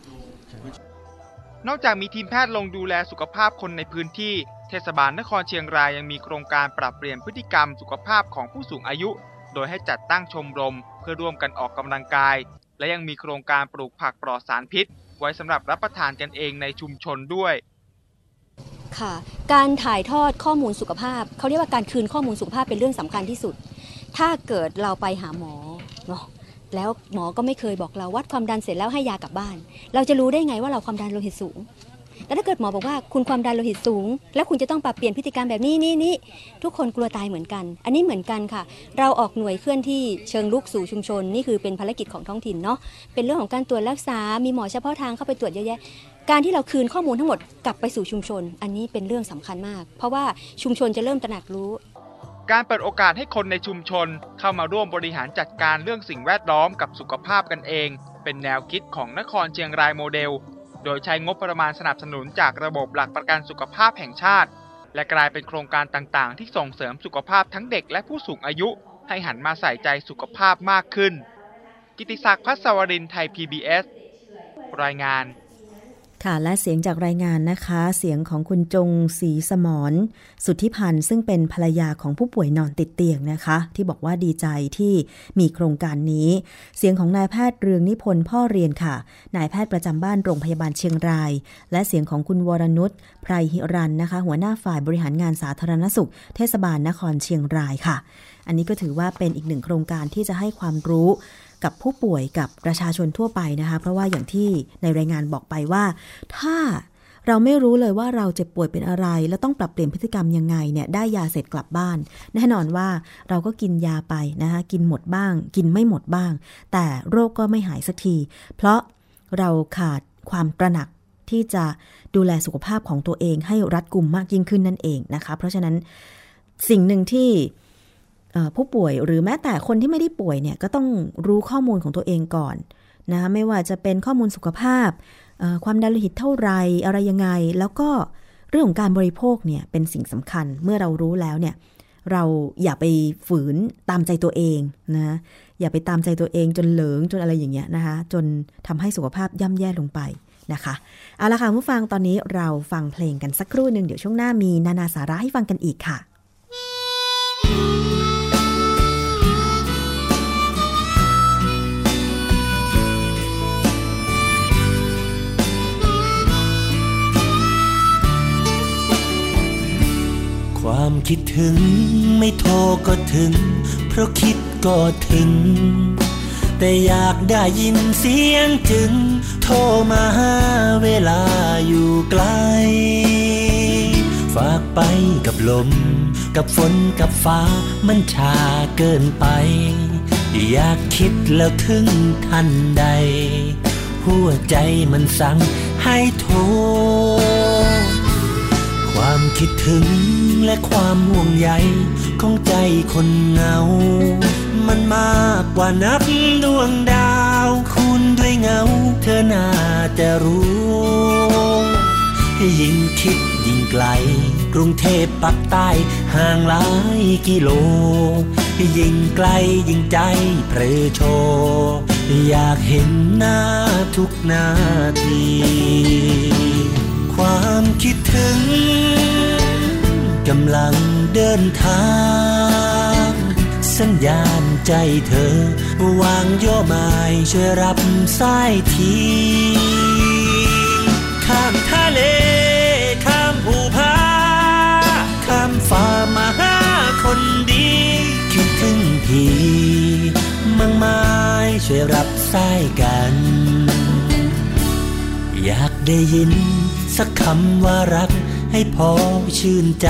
นอกจากมีทีมแพทย์ลงดูแลสุขภาพคนในพื้นที่ เทศบาลนครเชียงรายยังมีโครงการปรับเปลี่ยนพฤติกรรมสุขภาพของผู้สูงอายุ โดยให้จัดตั้งชมรม เพื่อร่วมกันออกกำลังกาย และยังมีโครงการปลูกผักปลอดสารพิษ ไว้สำหรับรับประทานกันเองในชุมชนด้วยค่ะการถ่ายทอดข้อมูลสุขภาพ เขาเรียกว่าการคืนข้อมูลสุขภาพเป็นเรื่องสำคัญที่สุด ถ้าเกิดเราไปหาหมอเนาะ แล้วหมอก็ไม่เคยบอกเราวัดความดันเสร็จแล้วให้ยากลับบ้าน เราจะรู้ได้ไงว่าเราความดันโลหิตสูง แต่ถ้าเกิดหมอบอกว่าคุณความดันโลหิตสูง แล้วคุณจะต้องปรับเปลี่ยนพฤติกรรมแบบนี้นี่นี่ทุกคนกลัวตายเหมือนกัน อันนี้เหมือนกันค่ะ เราออกหน่วยเคลื่อนที่เชิงลุกสู่ชุมชน นี่คือเป็นภารกิจของท้องถิ่นเนาะเป็นเรื่องของการตรวจรักษา มีหมอเฉพาะทางเข้าไปตรวจเยอะแยะการที่เราคืนข้อมูลทั้งหมดกลับไปสู่ชุมชน อันนี้เป็นเรื่องสำคัญมาก เพราะว่าชุมชนจะเริ่มตระหนักรู้ การเปิดโอกาสให้คนในชุมชนเข้ามาร่วมบริหารจัดการเรื่องสิ่งแวดล้อมกับสุขภาพกันเอง เป็นแนวคิดของนครเชียงรายโมเดล โดยใช้งบประมาณสนับสนุนจากระบบหลักประกันสุขภาพแห่งชาติ และกลายเป็นโครงการต่างๆ ที่ส่งเสริมสุขภาพทั้งเด็กและผู้สูงอายุ ให้หันมาใส่ใจสุขภาพมากขึ้น กิติศักดิ์พัศวรินไทย PBS รายงาน ค่ะและเสียงจากรายงานนะคะ เสียงของคุณจงศรีสมรสุทธิพันธ์ซึ่งเป็นภรรยาของผู้ป่วยนอนติดเตียงนะคะ ที่บอกว่าดีใจที่มีโครงการนี้ เสียงของนายแพทย์เรืองนิพนธ์พ่อเรียนค่ะนายแพทย์ประจำบ้านโรงพยาบาลเชียงราย และเสียงของคุณวรนุชไพรหิรันนะคะ หัวหน้าฝ่ายบริหารงานสาธารณสุข เทศบาลนครเชียงรายค่ะ อันนี้ก็ถือว่าเป็นอีกหนึ่งโครงการที่จะให้ความรู้กับผู้ป่วยกับประชาชนทั่วไปนะคะเพราะว่าอย่างที่ในรายงานบอกไปว่า ถ้าเราไม่รู้เลยว่าเราเจ็บป่วยเป็นอะไร แล้วต้องปรับเปลี่ยนพฤติกรรมยังไงเนี่ยได้ยาเสร็จกลับบ้าน แน่นอนว่าเราก็กินยาไปนะคะกินหมดบ้าง กินไม่หมดบ้าง แต่โรคก็ไม่หายสักที เพราะเราขาดความตระหนักที่จะดูแลสุขภาพของตัวเองให้รัดกุมมากยิ่งขึ้นนั่นเองนะคะ เพราะฉะนั้นสิ่งหนึ่งที่ ผู้ป่วยหรือแม้แต่คนที่ไม่ได้ป่วยเนี่ยก็ต้องรู้ข้อมูลของตัวเองก่อนนะคะไม่ว่าจะเป็นข้อมูลสุขภาพ ความดันโลหิตเท่าไรอะไรยังไง แล้วก็เรื่องของการบริโภคเนี่ยเป็นสิ่งสำคัญเมื่อเรารู้แล้วเนี่ยเราอย่าไปฝืนตามใจตัวเองนะอย่าไปตามใจตัวเองจนเหลิงจนอะไรอย่างเงี้ยนะคะจนทำให้สุขภาพย่ำแย่ลงไปนะคะเอาละค่ะผู้ฟังตอนนี้เราฟังเพลงกันสักครู่หนึ่งเดี๋ยวช่วงหน้ามีนานาสาระให้ฟังกันอีกค่ะ ความคิดถึงไม่โทรก็ถึง เพราะคิดก็ถึง แต่อยากได้ยินเสียงจึง โทรมาหาเวลาอยู่ไกล ฝากไปกับลม กับฝนกับฟ้ามันชาเกินไป อยากคิดแล้วถึงทันใด หัวใจมันสั่งให้โทร ความคิดถึงและความห่วงใยของใจคนเหงา มันมากกว่านับดวงดาว คุณด้วยเงา เธอน่าจะรู้ยิ่งคิดยิ่งไกล กรุงเทพปักใต้ห่างหลายกิโล ยิ่งไกลยิ่งใจเพลอโช อยากเห็นหน้าทุกนาที ความคิดถึงกำลังเดินทาง สัญญาณใจเธอ วางโยอไม้ช่วยรับสายทีข้ามทะเล ข้ามภูผาข้ามฟ้ามาหาคนดี คิดถึงพี่มังไม้ช่วยรับสายกัน อยากได้ยิน สักคำว่ารักให้พอชื่นใจ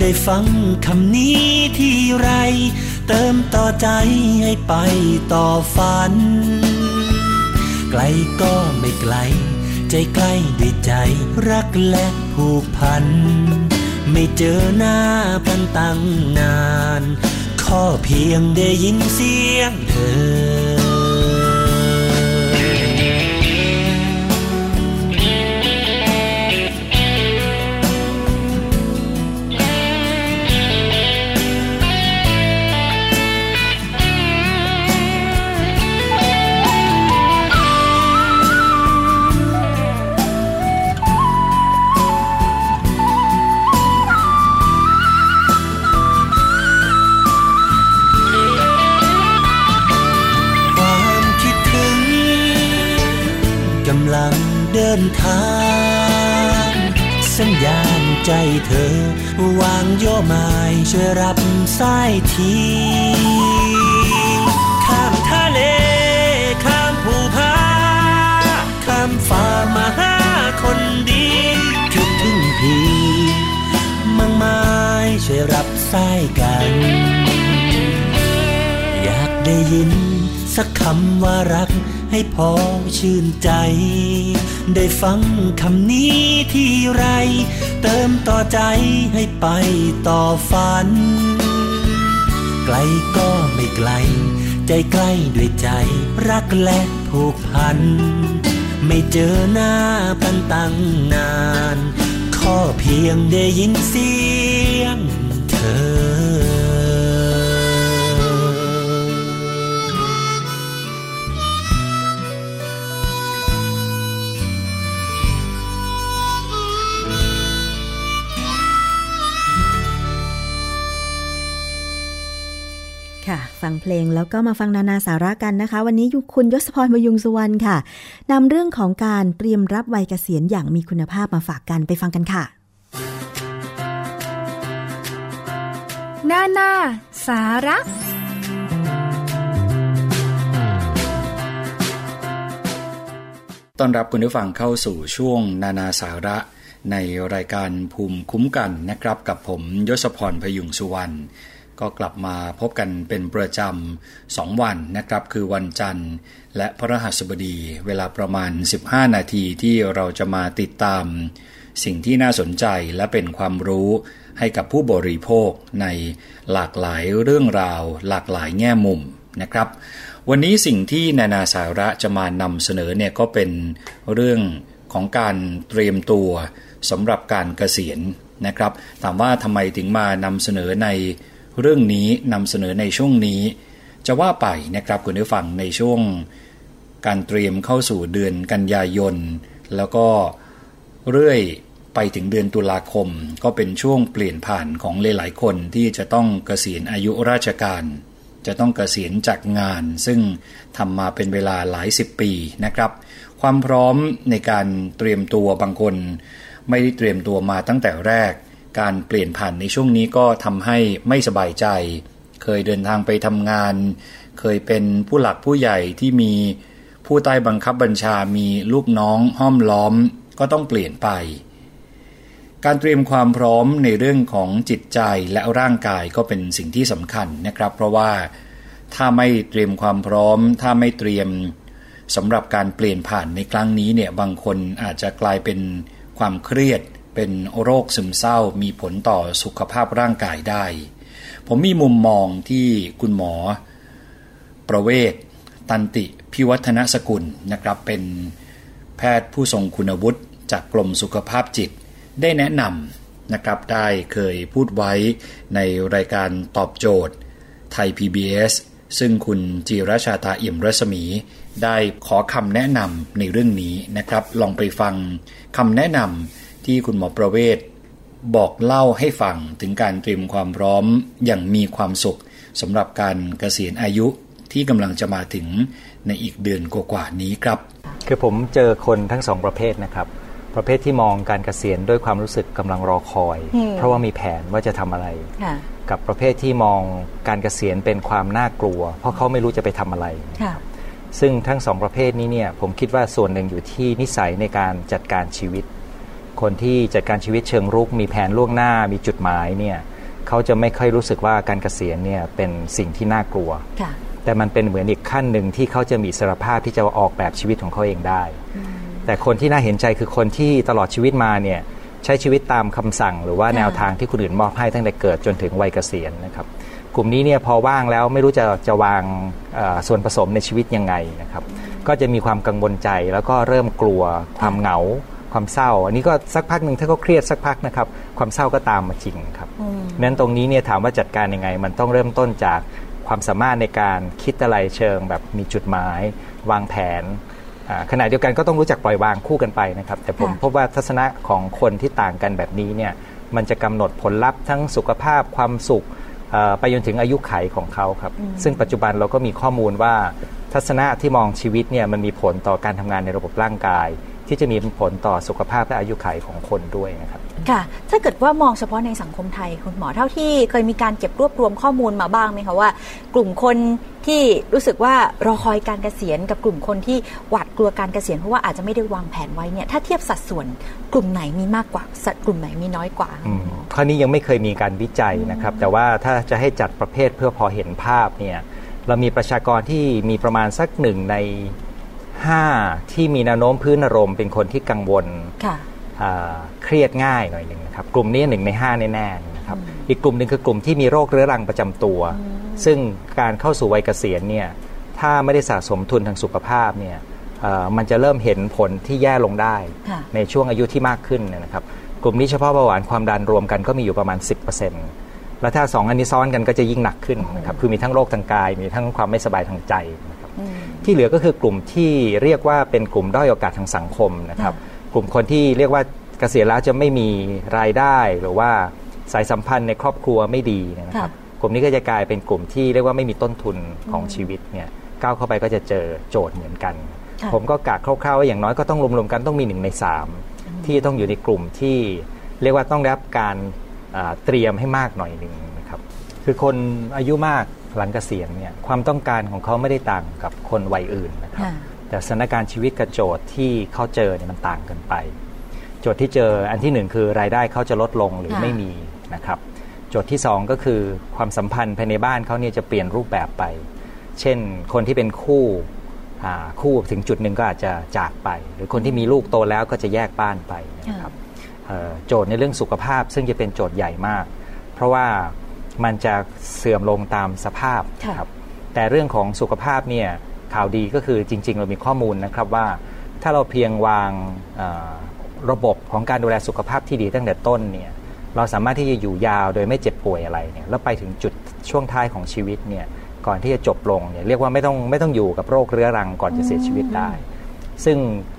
ได้ฟังคำนี้ที่ไร เติมต่อใจให้ไปต่อฝัน ไกลก็ไม่ไกล ใจใกล้ด้วยใจรักและผูกพัน ไม่เจอหน้ากันตั้งนาน ข้อเพียงได้ยินเสียงเธอ เดินทาง สัญญาณใจเธอ วางโยอไม้ช่วยรับสายทีข้ามทะเล ข้ามภูผาข้ามฟ้ามาหาคนดีคิดถึงพี่มังไม้ช่วยรับสายกัน อยากได้ยิน สักคำว่ารักให้พอชื่นใจ ได้ฟังคำนี้ที่ไร เติมต่อใจให้ไปต่อฝัน ไกลก็ไม่ไกล ใจใกล้ด้วยใจรักและผูกพัน ไม่เจอหน้ากันตั้งนาน ข้อเพียงได้ยินเสียงเธอ ค่ะ ฟังเพลงแล้วก็มาฟังนานาสาระกันนะคะ วันนี้อยู่คุณยศพรบยุงสุวรรณค่ะนำเรื่องของการเตรียมรับวัยเกษียณอย่างมีคุณภาพมาฝากกันไปฟังกันค่ะ นานาสาระต้อนรับคุณผู้ฟังเข้าสู่ช่วงนานาสาระในรายการภูมิคุ้มกันนะครับ กับผมยศพรพยุงสุวรรณ ก็กลับมาพบกันเป็นประจำสองวันนะครับ คือวันจันทร์ และพระหัสบดีเวลาประมาณ 15 นาทีที่เราจะมาติดตาม สิ่งที่น่าสนใจและเป็นความรู้ให้กับผู้บริโภคในหลากหลายเรื่องราว หลากหลายแง่มุมนะครับ วันนี้สิ่งที่นานาสาระจะมานำเสนอเนี่ยก็เป็นเรื่องของการเตรียมตัวสำหรับการเกษียณนะครับ ถามว่าทำไมถึงมานำเสนอใน เรื่องนี้นำเสนอในช่วงนี้ จะว่าไปนะครับคุณผู้ฟังในช่วง การเตรียมเข้าสู่เดือนกันยายน แล้วก็เรื่อยไปถึงเดือนตุลาคม ก็เป็นช่วงเปลี่ยนผ่านของหลายๆคนที่จะต้องเกษียณอายุราชการ จะต้องเกษียณจากงาน ซึ่งทำมาเป็นเวลาหลายสิบปีนะครับ ความพร้อมในการเตรียมตัวบางคน ไม่ได้เตรียมตัวมาตั้งแต่แรก การเปลี่ยนผ่านในช่วงนี้ก็ทำให้ไม่สบายใจ เคยเดินทางไปทำงาน เคยเป็นผู้หลักผู้ใหญ่ที่มีผู้ใต้บังคับบัญชามีลูกน้องห้อมล้อมก็ต้องเปลี่ยนไป การเตรียมความพร้อมในเรื่องของจิตใจและร่างกายก็เป็นสิ่งที่สำคัญนะครับ เพราะว่าถ้าไม่เตรียมความพร้อม ถ้าไม่เตรียมสำหรับการเปลี่ยนผ่านในครั้งนี้เนี่ยบางคนอาจจะกลายเป็นความเครียดเป็นโรคซึมเศร้ามีผลต่อสุขภาพร่างกายได้ ผมมีมุมมองที่คุณหมอ ประเวศตันติพิวัฒนสกุลนะครับเป็นแพทย์ผู้ทรงคุณวุฒิจากกรมสุขภาพจิต ได้แนะนำนะครับได้เคยพูดไว้ในรายการตอบโจทย์ ไทย PBS ซึ่งคุณจีรชาตาเอี่ยมรัศมี ได้ขอคำแนะนำในเรื่องนี้นะครับ ลองไปฟังคำแนะนำ ที่คุณหมอประเวศบอกเล่าให้ฟังถึงการเตรียมความพร้อมอย่างมีความสุขสำหรับการเกษียณอายุที่กำลังจะมาถึงในอีกเดือนกว่าๆนี้ครับ คือผมเจอคนทั้งสองประเภทนะครับ ประเภทที่มองการเกษียณด้วยความรู้สึกกำลังรอคอยอืมเพราะว่ามีแผนว่าจะทำอะไรค่ะกับประเภทที่มองการเกษียณเป็นความน่ากลัว เพราะเขาไม่รู้จะไปทำอะไรค่ะซึ่งทั้งสองประเภทนี้เนี่ยผมคิดว่าส่วนหนึ่งอยู่ที่นิสัยในการจัดการชีวิต คนที่จัดการชีวิตเชิงรุก มีแผนล่วงหน้ามีจุดหมายเนี่ยเขาจะไม่ค่อยรู้สึกว่าการเกษียณเนี่ยเป็นสิ่งที่น่ากลัวค่ะแต่มันเป็นเหมือนอีกขั้นหนึ่งที่เขาจะมีอิสรภาพที่จะออกแบบชีวิตของเขาเองได้ แต่คนที่น่าเห็นใจคือคนที่ตลอดชีวิตมาเนี่ยใช้ชีวิตตามคำสั่ง หรือว่าค่ะแนวทางที่คนอื่นมอบให้ตั้งแต่เกิดจนถึงวัยเกษียณนะครับกลุ่มนี้เนี่ยพอว่างแล้วไม่รู้จะจะวางเอ่อส่วนผสมในชีวิตยังไงนะครับก็จะมีความกังวลใจแล้วก็เริ่มกลัวความเหงา ความเศร้า อันนี้ก็สักพักหนึ่งถ้าเขาเครียดสักพักนะครับ ความเศร้าก็ตามมาจริงครับอืมนั้นตรงนี้เนี่ยถามว่าจัดการยังไง มันต้องเริ่มต้นจากความสามารถในการคิดอะไรเชิง แบบมีจุดหมาย วางแผนอ่าขณะเดียวกันก็ต้องรู้จักปล่อยวางคู่กันไปนะครับ แต่ผมค่ะพบว่าทัศนะของคนที่ต่างกันแบบนี้เนี่ยมันจะกำหนดผลลัพธ์ทั้งสุขภาพความสุขเอ่อไปจนถึงอายุไขของเขาครับอืมซึ่งปัจจุบันเราก็มีข้อมูลว่าทัศนะที่มองชีวิตเนี่ยมันมีผลต่อการทำงานในระบบร่างกาย ที่จะมีผลต่อสุขภาพและอายุไขของคนด้วยนะครับค่ะ ถ้าเกิดว่ามองเฉพาะในสังคมไทยคุณหมอเท่าที่เคยมีการเก็บรวบรวมข้อมูลมาบ้างไหมคะว่า กลุ่มคนที่รู้สึกว่ารอคอยการเกษียณกับกลุ่มคนที่หวาดกลัวการเกษียณเพราะว่าอาจจะไม่ได้วางแผนไว้เนี่ยถ้าเทียบสัดส่วนกลุ่มไหนมีมากกว่าสัดกลุ่มไหนมีน้อยกว่าอืมข้อนี้ยังไม่เคยมีการวิจัยนะครับ แต่ว่าถ้าจะให้จัดประเภทเพื่อพอเห็นภาพเนี่ยเรามีประชากรที่มีประมาณสักหนึ่งใน 5 ที่มีแนวโน้มพื้นอารมณ์เป็นคนที่กังวลค่ะอ่าเครียดง่ายหน่อยหนึ่งนะครับกลุ่มนี้หนึ่งใน5แน่ๆนะครับอีกกลุ่มหนึ่งคือกลุ่มที่มีโรคเรื้อรังประจำตัว ซึ่งการเข้าสู่วัยเกษียณเนี่ยถ้าไม่ได้สะสมทุนทางสุขภาพเนี่ยเอ่อมันจะเริ่มเห็นผลที่แย่ลงได้ค่ะในช่วงอายุที่มากขึ้นเนยนะครับกลุ่มนี้เฉพาะเบาหวานความดันรวมกันก็มีอยู่ประมาณ 10%แล้วถ้า 2 อันนี้ซ้อนกันก็จะยิ่งหนักขึ้นนะครับคือมีทั้งโรคทางกาย มีทั้งความไม่สบายทางใจนะครับ ที่เหลือก็คือกลุ่มที่เรียกว่าเป็นกลุ่มด้อยโอกาสทางสังคมนะครับ กลุ่มคนที่เรียกว่าเกษียณแล้วจะไม่มีรายได้หรือว่าสายสัมพันธ์ในครอบครัวไม่ดีเนยนะครับ กลุ่มนี้ก็จะกลายเป็นกลุ่มที่เรียกว่าไม่มีต้นทุนของชีวิตเนี่ยก้าวเข้าไปก็จะเจอโจทย์เหมือนกันค่ะผมก็กะคร่าวๆว่าอย่างน้อยก็ต้องรวมๆกันต้องมีหนึ่งในสามที่ต้องอยู่ในกลุ่มที่เรียกว่าต้องได้รับการอ่าเตรียมให้มากหน่อยหนึ่งนะครับ คือคนอายุมาก หลังเกษียณเนี่ยความต้องการของเขาไม่ได้ต่างกับคนวัยอื่นนะครับค่ะแต่สถานการณ์ชีวิตกับโจทย์ที่เขาเจอเนี่ยมันต่างกันไป โจทย์ที่เจออันที่หนึ่งคือรายได้เขาจะลดลงหรือค่ะไม่มีนะครับโจทย์ที่สองก็คือความสัมพันธ์ภายในบ้านเขาเนี่ยจะเปลี่ยนรูปแบบไป เช่นคนที่เป็นคู่อ่าคู่ถึงจุดหนึ่งก็อาจจะจากไป หรือคนที่มีลูกโตแล้วก็จะแยกบ้านไปนะครับเอ่อโจทย์ในเรื่องสุขภาพซึ่งจะเป็นโจทย์ใหญ่มาก เพราะว่า มันจะเสื่อมลงตามสภาพครับแต่เรื่องของสุขภาพเนี่ยข่าวดีก็คือจริง ๆ เรามีข้อมูลนะครับว่า ถ้าเราเพียงวางเอ่อระบบของการดูแลสุขภาพที่ดีตั้งแต่ต้นเนี่ยเราสามารถที่จะอยู่ยาวโดยไม่เจ็บป่วยอะไรเนี่ยแล้วไปถึงจุดช่วงท้ายของชีวิตเนี่ยก่อนที่จะจบลงเนี่ยเรียกว่าไม่ต้องไม่ต้องอยู่กับโรคเรื้อรังก่อนจะเสียชีวิตได้ ซึ่ง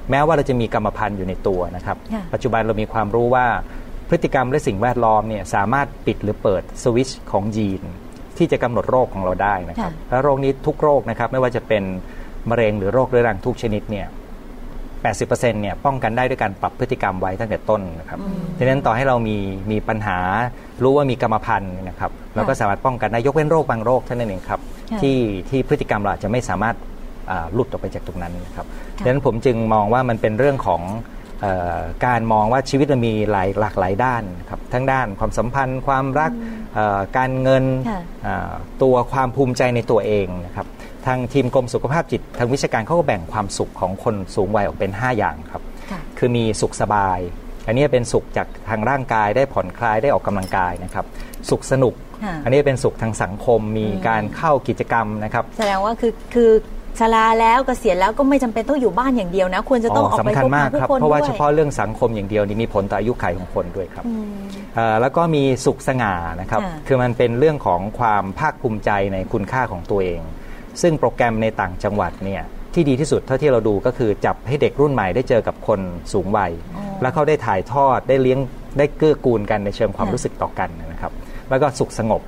แม้ว่าเราจะมีกรรมพันธุ์อยู่ในตัวนะครับค่ะปัจจุบันเรามีความรู้ว่า พฤติกรรมและสิ่งแวดล้อมเนี่ยสามารถปิดหรือเปิดสวิตช์ของยีน ที่จะกำหนดโรคของเราได้นะครับค่ะและโรคนี้ทุกโรคนะครับไม่ว่าจะเป็นมะเร็งหรือโรคเรื้อรังทุกชนิดเนี่ย80%เนี่ยป้องกันได้ด้วยการปรับพฤติกรรมไว้ตั้งแต่ต้นนะครับดังนั้นต่อให้เรามีมีปัญหารู้ว่ามีกรรมพันธุ์นะครับเราก็สามารถป้องกันได้ยกเว้นโรคบางโรคเท่านั้นเองครับค่ะที่ที่พฤติกรรมเราอาจจะไม่สามารถอ่าหลุดออกไปจากตรงนั้นนะครับดังนั้นผมจึงมองว่ามันเป็นเรื่องของเออ การมองว่าชีวิตมันมีหลายหลากหลายด้านครับทั้งด้านความสัมพันธ์ ความรักเอ่อการเงินค่ะอ่าตัวความภูมิใจในตัวเองนะครับทางทีมกรมสุขภาพจิต ทางวิชาการเขาก็แบ่งความสุขของคนสูงวัยออกเป็น 5 อย่างครับค่ะคือมีสุขสบาย อันนี้เป็นสุขจากทางร่างกายได้ผ่อนคลายได้ออกกำลังกายนะครับ สุขสนุกค่ะอันนี้เป็นสุขทางสังคมมีการเข้ากิจกรรมนะครับ แสดงว่าคือคือ ชราแล้วเกษียณแล้วก็ไม่จำเป็นต้องอยู่บ้านอย่างเดียวนะ ควรจะต้องออกไปสำคัญพบมาปะกผู้ครับคนเพราะว่าด้วยเฉพาะเรื่องสังคมอย่างเดียวนี่มีผลต่ออายุขัยของคนด้วยครับอืมเอ่อแล้วก็มีสุขสง่านะครับค่ะคือมันเป็นเรื่องของความภาคภูมิใจในคุณค่าของตัวเอง ซึ่งโปรแกรมในต่างจังหวัดเนี่ยที่ดีที่สุดเท่าที่เราดูก็คือจับให้เด็กรุ่นใหม่ได้เจอกับคนสูงวัย แล้วเขาได้ถ่ายทอดได้เลี้ยงได้เกื้อกูลกันในเชิงความค่ะรู้สึกต่อกันนะครับ แล้วก็สุขสงบ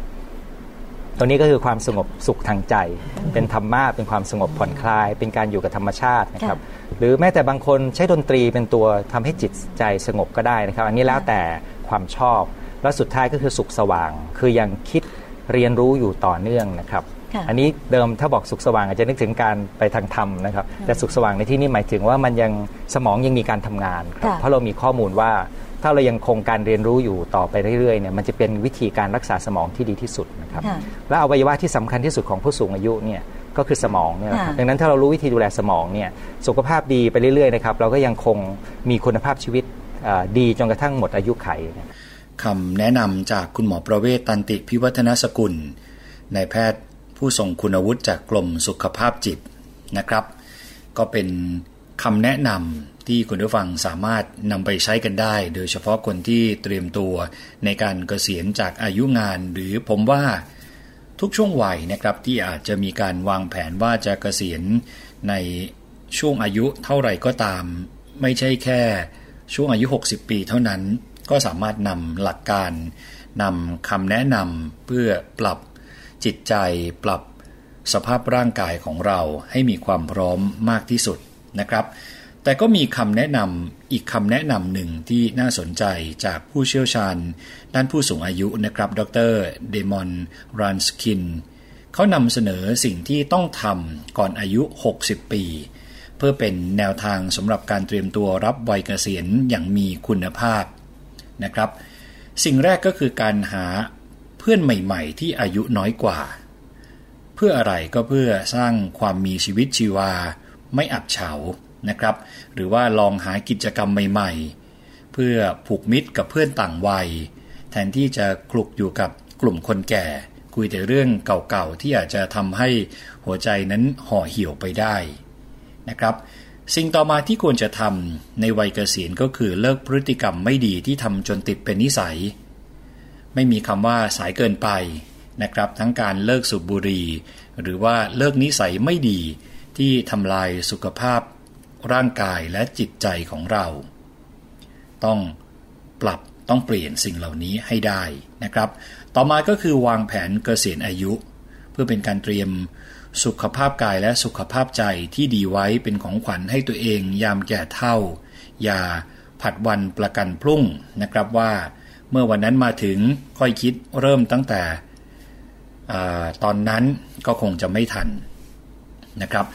ตัวนี้ก็คือความสงบสุขทางใจ เป็นธรรมะเป็นความสงบผ่อนคลาย เป็นการอยู่กับธรรมชาตินะครับ หรือแม้แต่บางคนใช้ดนตรีเป็นตัวทำให้จิตใจสงบก็ได้นะครับ อันนี้แล้วแต่ความชอบ แล้วสุดท้ายก็คือสุขสว่าง คือยังคิดเรียนรู้อยู่ต่อเนื่องนะครับค่ะอันนี้เดิมถ้าบอกสุขสว่างอาจจะนึกถึงการไปทางธรรมนะครับ แต่สุขสว่างในที่นี้หมายถึงว่ามันยังสมองยังมีการทำงานครับค่ะเพราะเรามีข้อมูลว่า ถ้าเรายังคงการเรียนรู้อยู่ต่อไปเรื่อยๆเนี่ยมันจะเป็นวิธีการรักษาสมองที่ดีที่สุดนะครับค่ะและอวัยวะที่สำคัญที่สุดของผู้สูงอายุเนี่ยก็คือสมองเนี่ยนะครับค่ะดังนั้นถ้าเรารู้วิธีดูแลสมองเนี่ยสุขภาพดีไปเรื่อยๆนะครับเราก็ยังคงมีคุณภาพชีวิตเอ่อดีจนกระทั่งหมดอายุไขนะครับคำแนะนำจากคุณหมอประเวศตันติพิวัฒนสกุลนายแพทย์ผู้ทรงคุณวุฒิจากกรมสุขภาพจิตนะครับ ก็เป็นคำแนะนำ ที่คุณผู้ฟังสามารถนำไปใช้กันได้ โดยเฉพาะคนที่เตรียมตัวในการเกษียณจากอายุงาน หรือผมว่าทุกช่วงวัยนะครับที่อาจจะมีการวางแผนว่าจะเกษียณในช่วงอายุเท่าไหร่ก็ตาม ไม่ใช่แค่ช่วงอายุ 60 ปีเท่านั้นก็สามารถนำหลักการนำคำแนะนำเพื่อปรับจิตใจปรับสภาพร่างกายของเราให้มีความพร้อมมากที่สุดนะครับ แต่ก็มีคำแนะนำอีกคำแนะนำหนึ่งที่น่าสนใจจากผู้เชี่ยวชาญ ด้านผู้สูงอายุนะครับ ดรเดมอนรันสคินเขานำเสนอสิ่งที่ต้องทำก่อนอายุ 60 ปี เพื่อเป็นแนวทางสำหรับการเตรียมตัวรับวัยเกษียณอย่างมีคุณภาพนะครับ สิ่งแรกก็คือการหาเพื่อนใหม่ๆ ที่อายุน้อยกว่า เพื่ออะไรก็เพื่อสร้างความมีชีวิตชีวา ไม่อับเฉา นะครับ หรือว่าลองหากิจกรรมใหม่ ๆ เพื่อผูกมิตรกับเพื่อนต่างวัย แทนที่จะคลุกอยู่กับกลุ่มคนแก่ คุยแต่เรื่องเก่าๆ ที่อาจจะทำให้หัวใจนั้นห่อเหี่ยวไปได้นะครับ สิ่งต่อมาที่ควรจะทำในวัยเกษียณก็คือเลิกพฤติกรรมไม่ดีที่ทำจนติดเป็นนิสัย ไม่มีคำว่าสายเกินไปนะครับ ทั้งการเลิกสูบบุหรี่หรือว่าเลิกนิสัยไม่ดีที่ทำลายสุขภาพ ร่างกายและจิตใจของเรา ต้องปรับต้องเปลี่ยนสิ่งเหล่านี้ให้ได้นะครับ ต่อมาก็คือวางแผนเกษียณอายุ เพื่อเป็นการเตรียมสุขภาพกายและสุขภาพใจที่ดีไว้เป็นของขวัญให้ตัวเองยามแก่เฒ่า อย่าผัดวันประกันพรุ่งนะครับว่า เมื่อวันนั้นมาถึงค่อยคิดเริ่มตั้งแต่อตอนนั้นก็คงจะไม่ทันนะครับ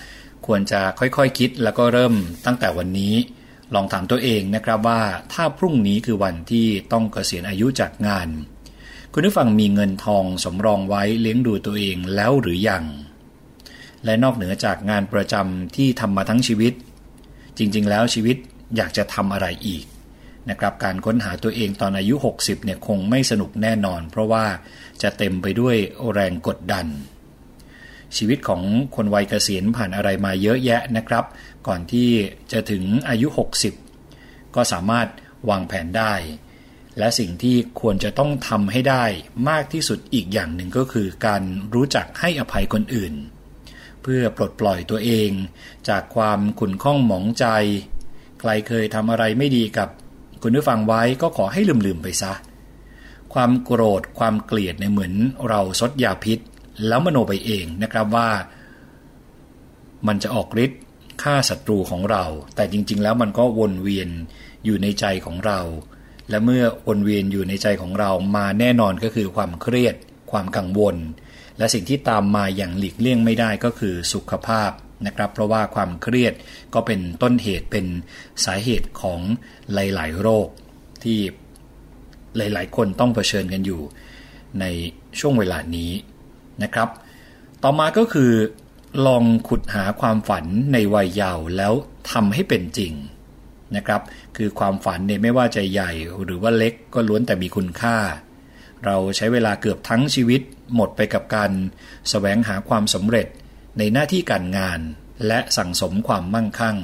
ควรจะค่อยๆคคิดแล้วก็เริ่มตั้งแต่วันนี้ ลองถามตัวเองนะครับว่าถ้าพรุ่งนี้คือวันที่ต้องเกษียณอายุจากงาน คุณผู้ฟังมีเงินทองสำรองไว้เลี้ยงดูตัวเองแล้วหรือยัง และนอกเหนือจากงานประจำที่ทำมาทั้งชีวิต จริงๆ แล้วชีวิตอยากจะทำอะไรอีกนะครับการค้นหาตัวเองตอนอายุ 60เนี่ยคงไม่สนุกแน่นอน เพราะว่าจะเต็มไปด้วยแรงกดดัน ชีวิตของคนวัยเกษียณผ่านอะไรมาเยอะแยะนะครับ ก่อนที่จะถึงอายุ 60 ก็สามารถวางแผนได้ และสิ่งที่ควรจะต้องทำให้ได้มากที่สุดอีกอย่างหนึ่งก็คือการรู้จักให้อภัยคนอื่น เพื่อปลดปล่อยตัวเอง จากความขุ่นข้องหมองใจ ใครเคยทำอะไรไม่ดีกับคุณผู้ฟังไว้ก็ขอให้ลืมๆไปซะ ความโกรธความเกลียดในเหมือนเราซดยาพิษ แล้วมโนไปเองนะครับว่า มันจะออกฤทธิ์ฆ่าศัตรูของเรา แต่จริง ๆ แล้วมันก็วนเวียนอยู่ในใจของเรา และเมื่อวนเวียนอยู่ในใจของเรามาแน่นอนก็คือความเครียด ความกังวล และสิ่งที่ตามมาอย่างหลีกเลี่ยงไม่ได้ก็คือสุขภาพนะครับ เพราะว่าความเครียดก็เป็นต้นเหตุเป็นสาเหตุของหลาย ๆ โรคที่หลาย ๆ คนต้องเผชิญกันอยู่ในช่วงเวลานี้ นะครับ ต่อมาก็คือ ลองขุดหาความฝันในวัยเยาว์แล้วทำให้เป็นจริงนะครับ คือความฝันเนี่ยไม่ว่าจะใหญ่หรือว่าเล็กก็ล้วนแต่มีคุณค่า เราใช้เวลาเกือบทั้งชีวิตหมดไปกับการสแสวงหาความสำเร็จในหน้าที่การงานและสั่งสมความมั่งคั่ง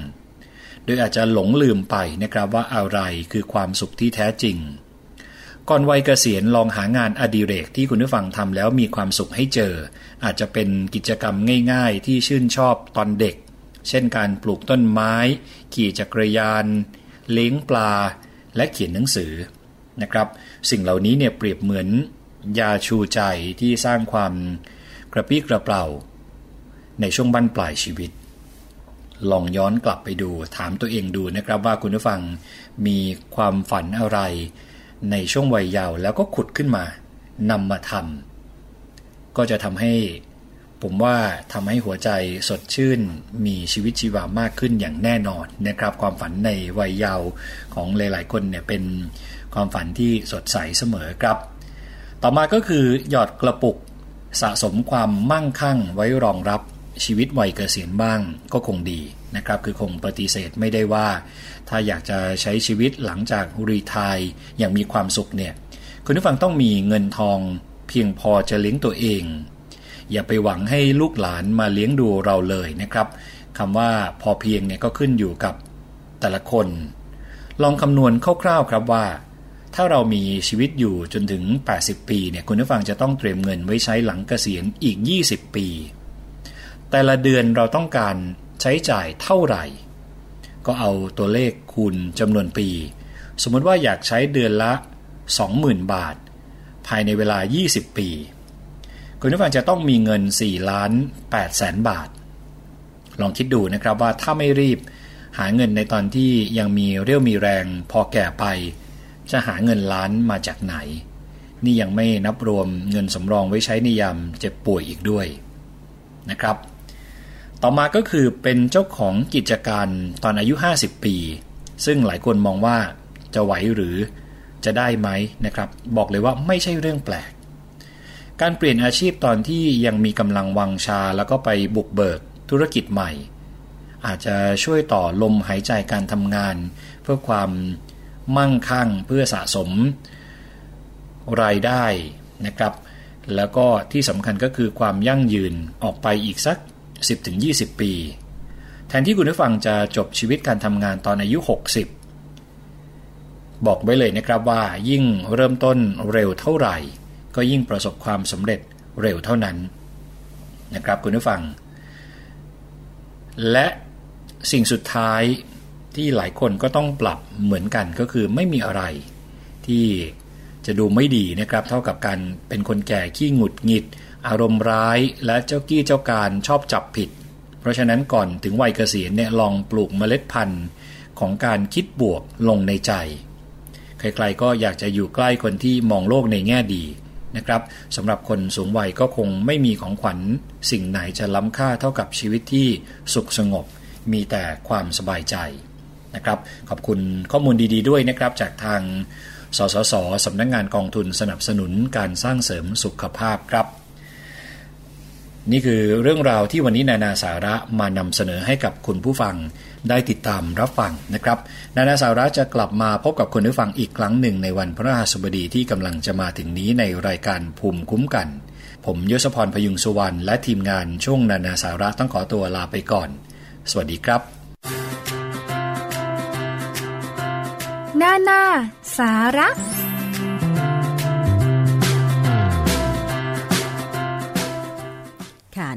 โดยอาจจะหลงลืมไปนะครับว่าอะไรคือความสุขที่แท้จริง ก่อนวัยเกษียณลองหางานอดิเรกที่คุณผู้ฟังทำแล้วมีความสุขให้เจอ อาจจะเป็นกิจกรรมง่าย ๆ ที่ชื่นชอบตอนเด็ก เช่นการปลูกต้นไม้ ขี่จักรยาน เลี้ยงปลา และเขียนหนังสือนะครับ สิ่งเหล่านี้เนี่ยเปรียบเหมือน ยาชูใจที่สร้างความกระปี้กระเป๋าในช่วงบั้นปลายชีวิต ลองย้อนกลับไปดูถามตัวเองดูนะครับว่าคุณผู้ฟังมีความฝันอะไร ในช่วงวัยเยาว์แล้วก็ขุดขึ้นมานำมาทำก็จะทำให้ผมว่าทำให้หัวใจสดชื่น มีชีวิตชีวามากขึ้นอย่างแน่นอนนะครับความฝันในวัยเยาว์ของหลาย ๆ คนเนี่ยเป็นความฝันที่สดใสเสมอครับ ต่อมาก็คือหยอดกระปุกสะสมความมั่งคั่งไว้รองรับชีวิตวัยเกษียณบ้างก็คงดี นะครับคือคงปฏิเสธไม่ได้ว่า ถ้าอยากจะใช้ชีวิตหลังจากรีทายอย่างมีความสุขเนี่ยคุณผู้ฟังต้องมีเงินทองเพียงพอจะเลี้ยงตัวเอง อย่าไปหวังให้ลูกหลานมาเลี้ยงดูเราเลยนะครับคำว่าพอเพียงเนี่ยก็ขึ้นอยู่กับแต่ละคน ลองคำนวณคร่าวๆครับว่า ถ้าเรามีชีวิตอยู่จนถึง 80 ปีเนี่ยคุณผู้ฟังจะต้องเตรียมเงินไว้ใช้หลังเกษียณอีก 20 ปี แต่ละเดือนเราต้องการ ใช้จ่ายเท่าไหร่ ก็เอาตัวเลขคูณจำนวนปี สมมติว่าอยากใช้เดือนละ 20,000 บาท ภายในเวลา 20 ปี คุณผู้ฟังจะต้องมีเงิน4ล้าน8แสนบาท ลองคิดดูนะครับว่าถ้าไม่รีบหาเงินในตอนที่ยังมีเรี่ยวมีแรงพอแก่ไป จะหาเงินล้านมาจากไหน นี่ยังไม่นับรวมเงินสำรองไว้ใช้ในยามเจ็บป่วยอีกด้วยนะครับ ต่อมาก็คือเป็นเจ้าของกิจการตอนอายุ 50 ปี ซึ่งหลายคนมองว่าจะไหวหรือจะได้ไหมนะครับ บอกเลยว่าไม่ใช่เรื่องแปลก การเปลี่ยนอาชีพตอนที่ยังมีกำลังวังชาแล้วก็ไปบุกเบิกธุรกิจใหม่ อาจจะช่วยต่อลมหายใจการทำงาน เพื่อความมั่งคั่งเพื่อสะสมรายได้นะครับ แล้วก็ที่สำคัญก็คือความยั่งยืนออกไปอีกสัก 10-20 ปี แทนที่คุณผู้ฟังจะจบชีวิตการทำงานตอนอายุ 60 บอกไว้เลยนะครับว่ายิ่งเริ่มต้นเร็วเท่าไหร่ ก็ยิ่งประสบความสำเร็จเร็วเท่านั้นนะครับคุณผู้ฟัง และสิ่งสุดท้ายที่หลายคนก็ต้องปรับเหมือนกันก็คือไม่มีอะไรที่จะดูไม่ดีนะครับ เท่ากับการเป็นคนแก่ขี้หงุดหงิด อารมณ์ร้ายและเจ้ากี้เจ้าการชอบจับผิด เพราะฉะนั้นก่อนถึงวัยเกษียณเนี่ยลองปลูกเมล็ดพันธุ์ของการคิดบวกลงในใจ ใครๆก็อยากจะอยู่ใกล้คนที่มองโลกในแง่ดีนะครับสำหรับคนสูงวัยก็คงไม่มีของขวัญสิ่งไหนจะล้ำค่าเท่ากับชีวิตที่สุขสงบ มีแต่ความสบายใจนะครับขอบคุณข้อมูลดีๆด้วยนะครับจากทางสสสสำนักงงานกองทุนสนับสนุนการสร้างเสริมสุขภาพครับ นี่คือเรื่องราวที่วันนี้นานาสาระมานำเสนอให้กับคุณผู้ฟังได้ติดตามรับฟังนะครับ นานาสาระจะกลับมาพบกับคุณผู้ฟังอีกครั้งหนึ่งในวันพระราสบดีที่กำลังจะมาถึงนี้ในรายการภูมิคุ้มกัน ผมยศพรพยุงสุวรรณและทีมงานช่วงนานาสาระต้องขอตัวลาไปก่อน สวัสดีครับ นานาสาระ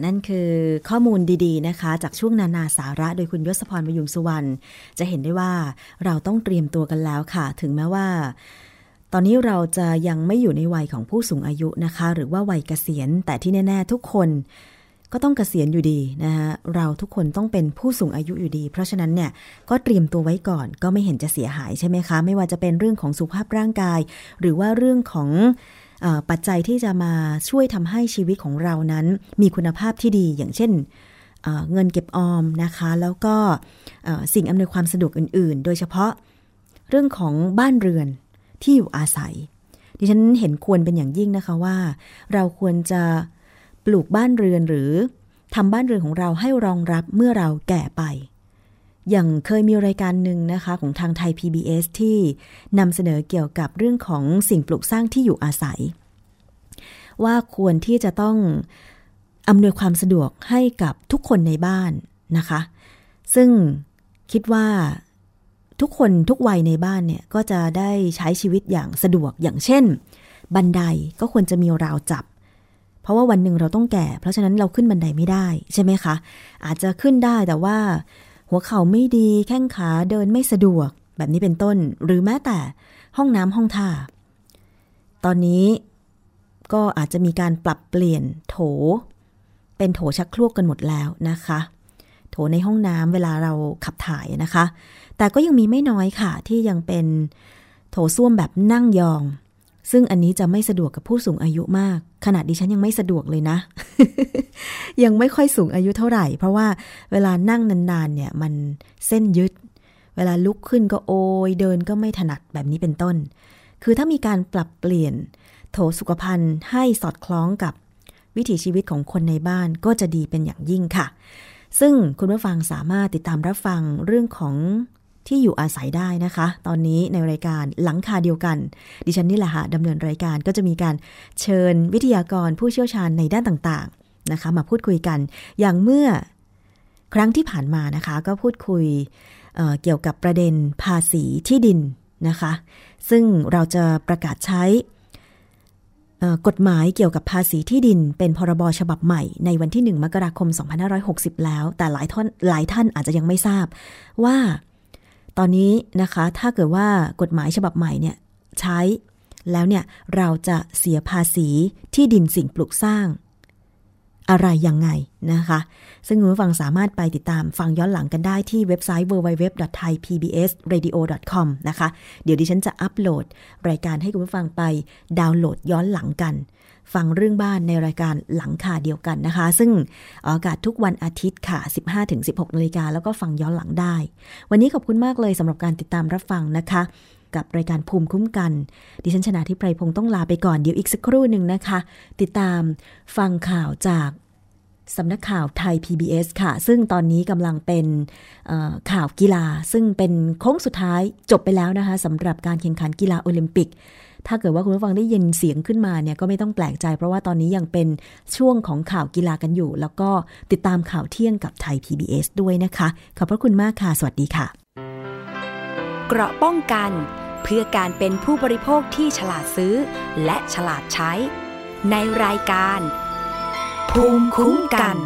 นั่นคือข้อมูลดีๆนะคะ จากช่วงนานาสาระโดยคุณยศพรมยุงสุวรรณจะเห็นได้ว่าเราต้องเตรียมตัวกันแล้วค่ะ ถึงแม้ว่า ตอนนี้เราจะยังไม่อยู่ในวัยของผู้สูงอายุนะคะ หรือว่าวัยเกษียณ แต่ที่แน่ ๆ ทุกคนก็ต้องเกษียณอยู่ดีนะคะเราทุกคนต้องเป็นผู้สูงอายุอยู่ดี เพราะฉะนั้นเนี่ยก็เตรียมตัวไว้ก่อนก็ไม่เห็นจะเสียหายใช่ไหมคะ ไม่ว่าจะเป็นเรื่องของสุขภาพร่างกาย หรือว่าเรื่องของ ปัจจัยที่จะมาช่วยทำให้ชีวิตของเรานั้นมีคุณภาพที่ดีอย่างเช่นเงินเก็บออมนะคะ แล้วก็สิ่งอำนวยความสะดวกอื่น ๆ โดยเฉพาะเรื่องของบ้านเรือนที่อยู่อาศัย ดิฉันเห็นควรเป็นอย่างยิ่งนะคะว่า เราควรจะปลูกบ้านเรือนหรือทำบ้านเรือนของเราให้รองรับเมื่อเราแก่ไป อย่างเคยมีรายการหนึ่งนะคะของทางไทย PBS ที่นำเสนอเกี่ยวกับเรื่องของสิ่งปลูกสร้างที่อยู่อาศัย ว่าควรที่จะต้องอำนวยความสะดวกให้กับทุกคนในบ้านนะคะ ซึ่งคิดว่าทุกคนทุกวัยในบ้านเนี่ยก็จะได้ใช้ชีวิตอย่างสะดวกอย่างเช่น บันไดก็ควรจะมีราวจับ เพราะว่าวันหนึ่งเราต้องแก่ เพราะฉะนั้นเราขึ้นบันไดไม่ได้ใช่ไหมคะ อาจจะขึ้นได้แต่ว่า หัวเข่าไม่ดีแข้งขาเดินไม่สะดวก แบบนี้เป็นต้น หรือแม้แต่ห้องน้ำห้องท่า ตอนนี้ก็อาจจะมีการปรับเปลี่ยนโถ เป็นโถชักโครกกันหมดแล้วนะคะ โถในห้องน้ำเวลาเราขับถ่ายนะคะ แต่ก็ยังมีไม่น้อยค่ะ ที่ยังเป็นโถส้วมแบบนั่งยอง ซึ่งอันนี้จะไม่สะดวกกับผู้สูงอายุมาก ขนาดดิฉันยังไม่สะดวกเลยนะ ยังไม่ค่อยสูงอายุเท่าไหร่ เพราะว่าเวลานั่งนานๆเนี่ยมันเส้นยึด เวลาลุกขึ้นก็โอยเดินก็ไม่ถนัดแบบนี้เป็นต้น คือถ้ามีการปรับเปลี่ยน โถสุขภัณฑ์ให้สอดคล้องกับวิถีชีวิตของคนในบ้านก็จะดีเป็นอย่างยิ่งค่ะ ซึ่งคุณผู้ฟังสามารถติดตามรับฟังเรื่องของ ที่อยู่อาศัยได้นะคะ ตอนนี้ในรายการหลังคาเดียวกัน ดิฉันนี่แหละค่ะดำเนินรายการก็จะมีการเชิญวิทยากรผู้เชี่ยวชาญในด้านต่างๆนะคะ มาพูดคุยกัน อย่างเมื่อครั้งที่ผ่านมานะคะ ก็พูดคุยเเกี่ยวกับประเด็นภาษีที่ดินนะคะ ซึ่งเราจะประกาศใช้กฎหมายเกี่ยวกับภาษีที่ดิน เป็นพรบฉบับใหม่ในวันที่ 1 มกราคม 2560 แล้ว แต่หลายท่านหลายท่านอาจจะยังไม่ทราบว่า ตอนนี้นะคะ ถ้าเกิดว่ากฎหมายฉบับใหม่เนี่ยใช้แล้วเนี่ยเราจะเสียภาษีที่ดินสิ่งปลูกสร้าง อะไรยังไงนะคะ ซึ่งคุณผู้ฟังสามารถไปติดตามฟังย้อนหลังกันได้ที่เว็บไซต์ www.thaipbsradio.com นะคะ เดี๋ยวดิฉันจะอัปโหลด รายการให้คุณผู้ฟังไปดาวน์โหลดย้อนหลังกัน ฟังเรื่องบ้านในรายการหลังคาเดียวกันนะคะ ซึ่งอากาศทุกวันอาทิตย์ค่ะ 15-16นาฬิกาแล้วก็ฟังย้อนหลังได้ วันนี้ขอบคุณมากเลยสำหรับการติดตามรับฟังนะคะ กับรายการภูมิคุ้มกัน ดิฉันชนะทิพไพรพงศ์ต้องลาไปก่อนเดี๋ยวอีกสักครู่หนึ่งนะคะ ติดตามฟังข่าวจากสำนักข่าวไทย PBS ค่ะ ซึ่งตอนนี้กำลังเป็นข่าวกีฬา ซึ่งเป็นโค้งสุดท้ายจบไปแล้วนะคะสำหรับการแข่งขันกีฬาโอลิมปิก ถ้าเกิดว่าคุณผู้ฟังได้ยินเสียงขึ้นมาเนี่ยก็ไม่ต้องแปลกใจ เพราะว่าตอนนี้ยังเป็นช่วงของข่าวกีฬากันอยู่ แล้วก็ติดตามข่าวเที่ยงกับไทย PBS ด้วยนะคะ ขอบพระคุณมากค่ะ สวัสดีค่ะ เกราะป้องกัน เพื่อการเป็นผู้บริโภคที่ฉลาดซื้อ และฉลาดใช้ ในรายการ ภูมิคุ้มกัน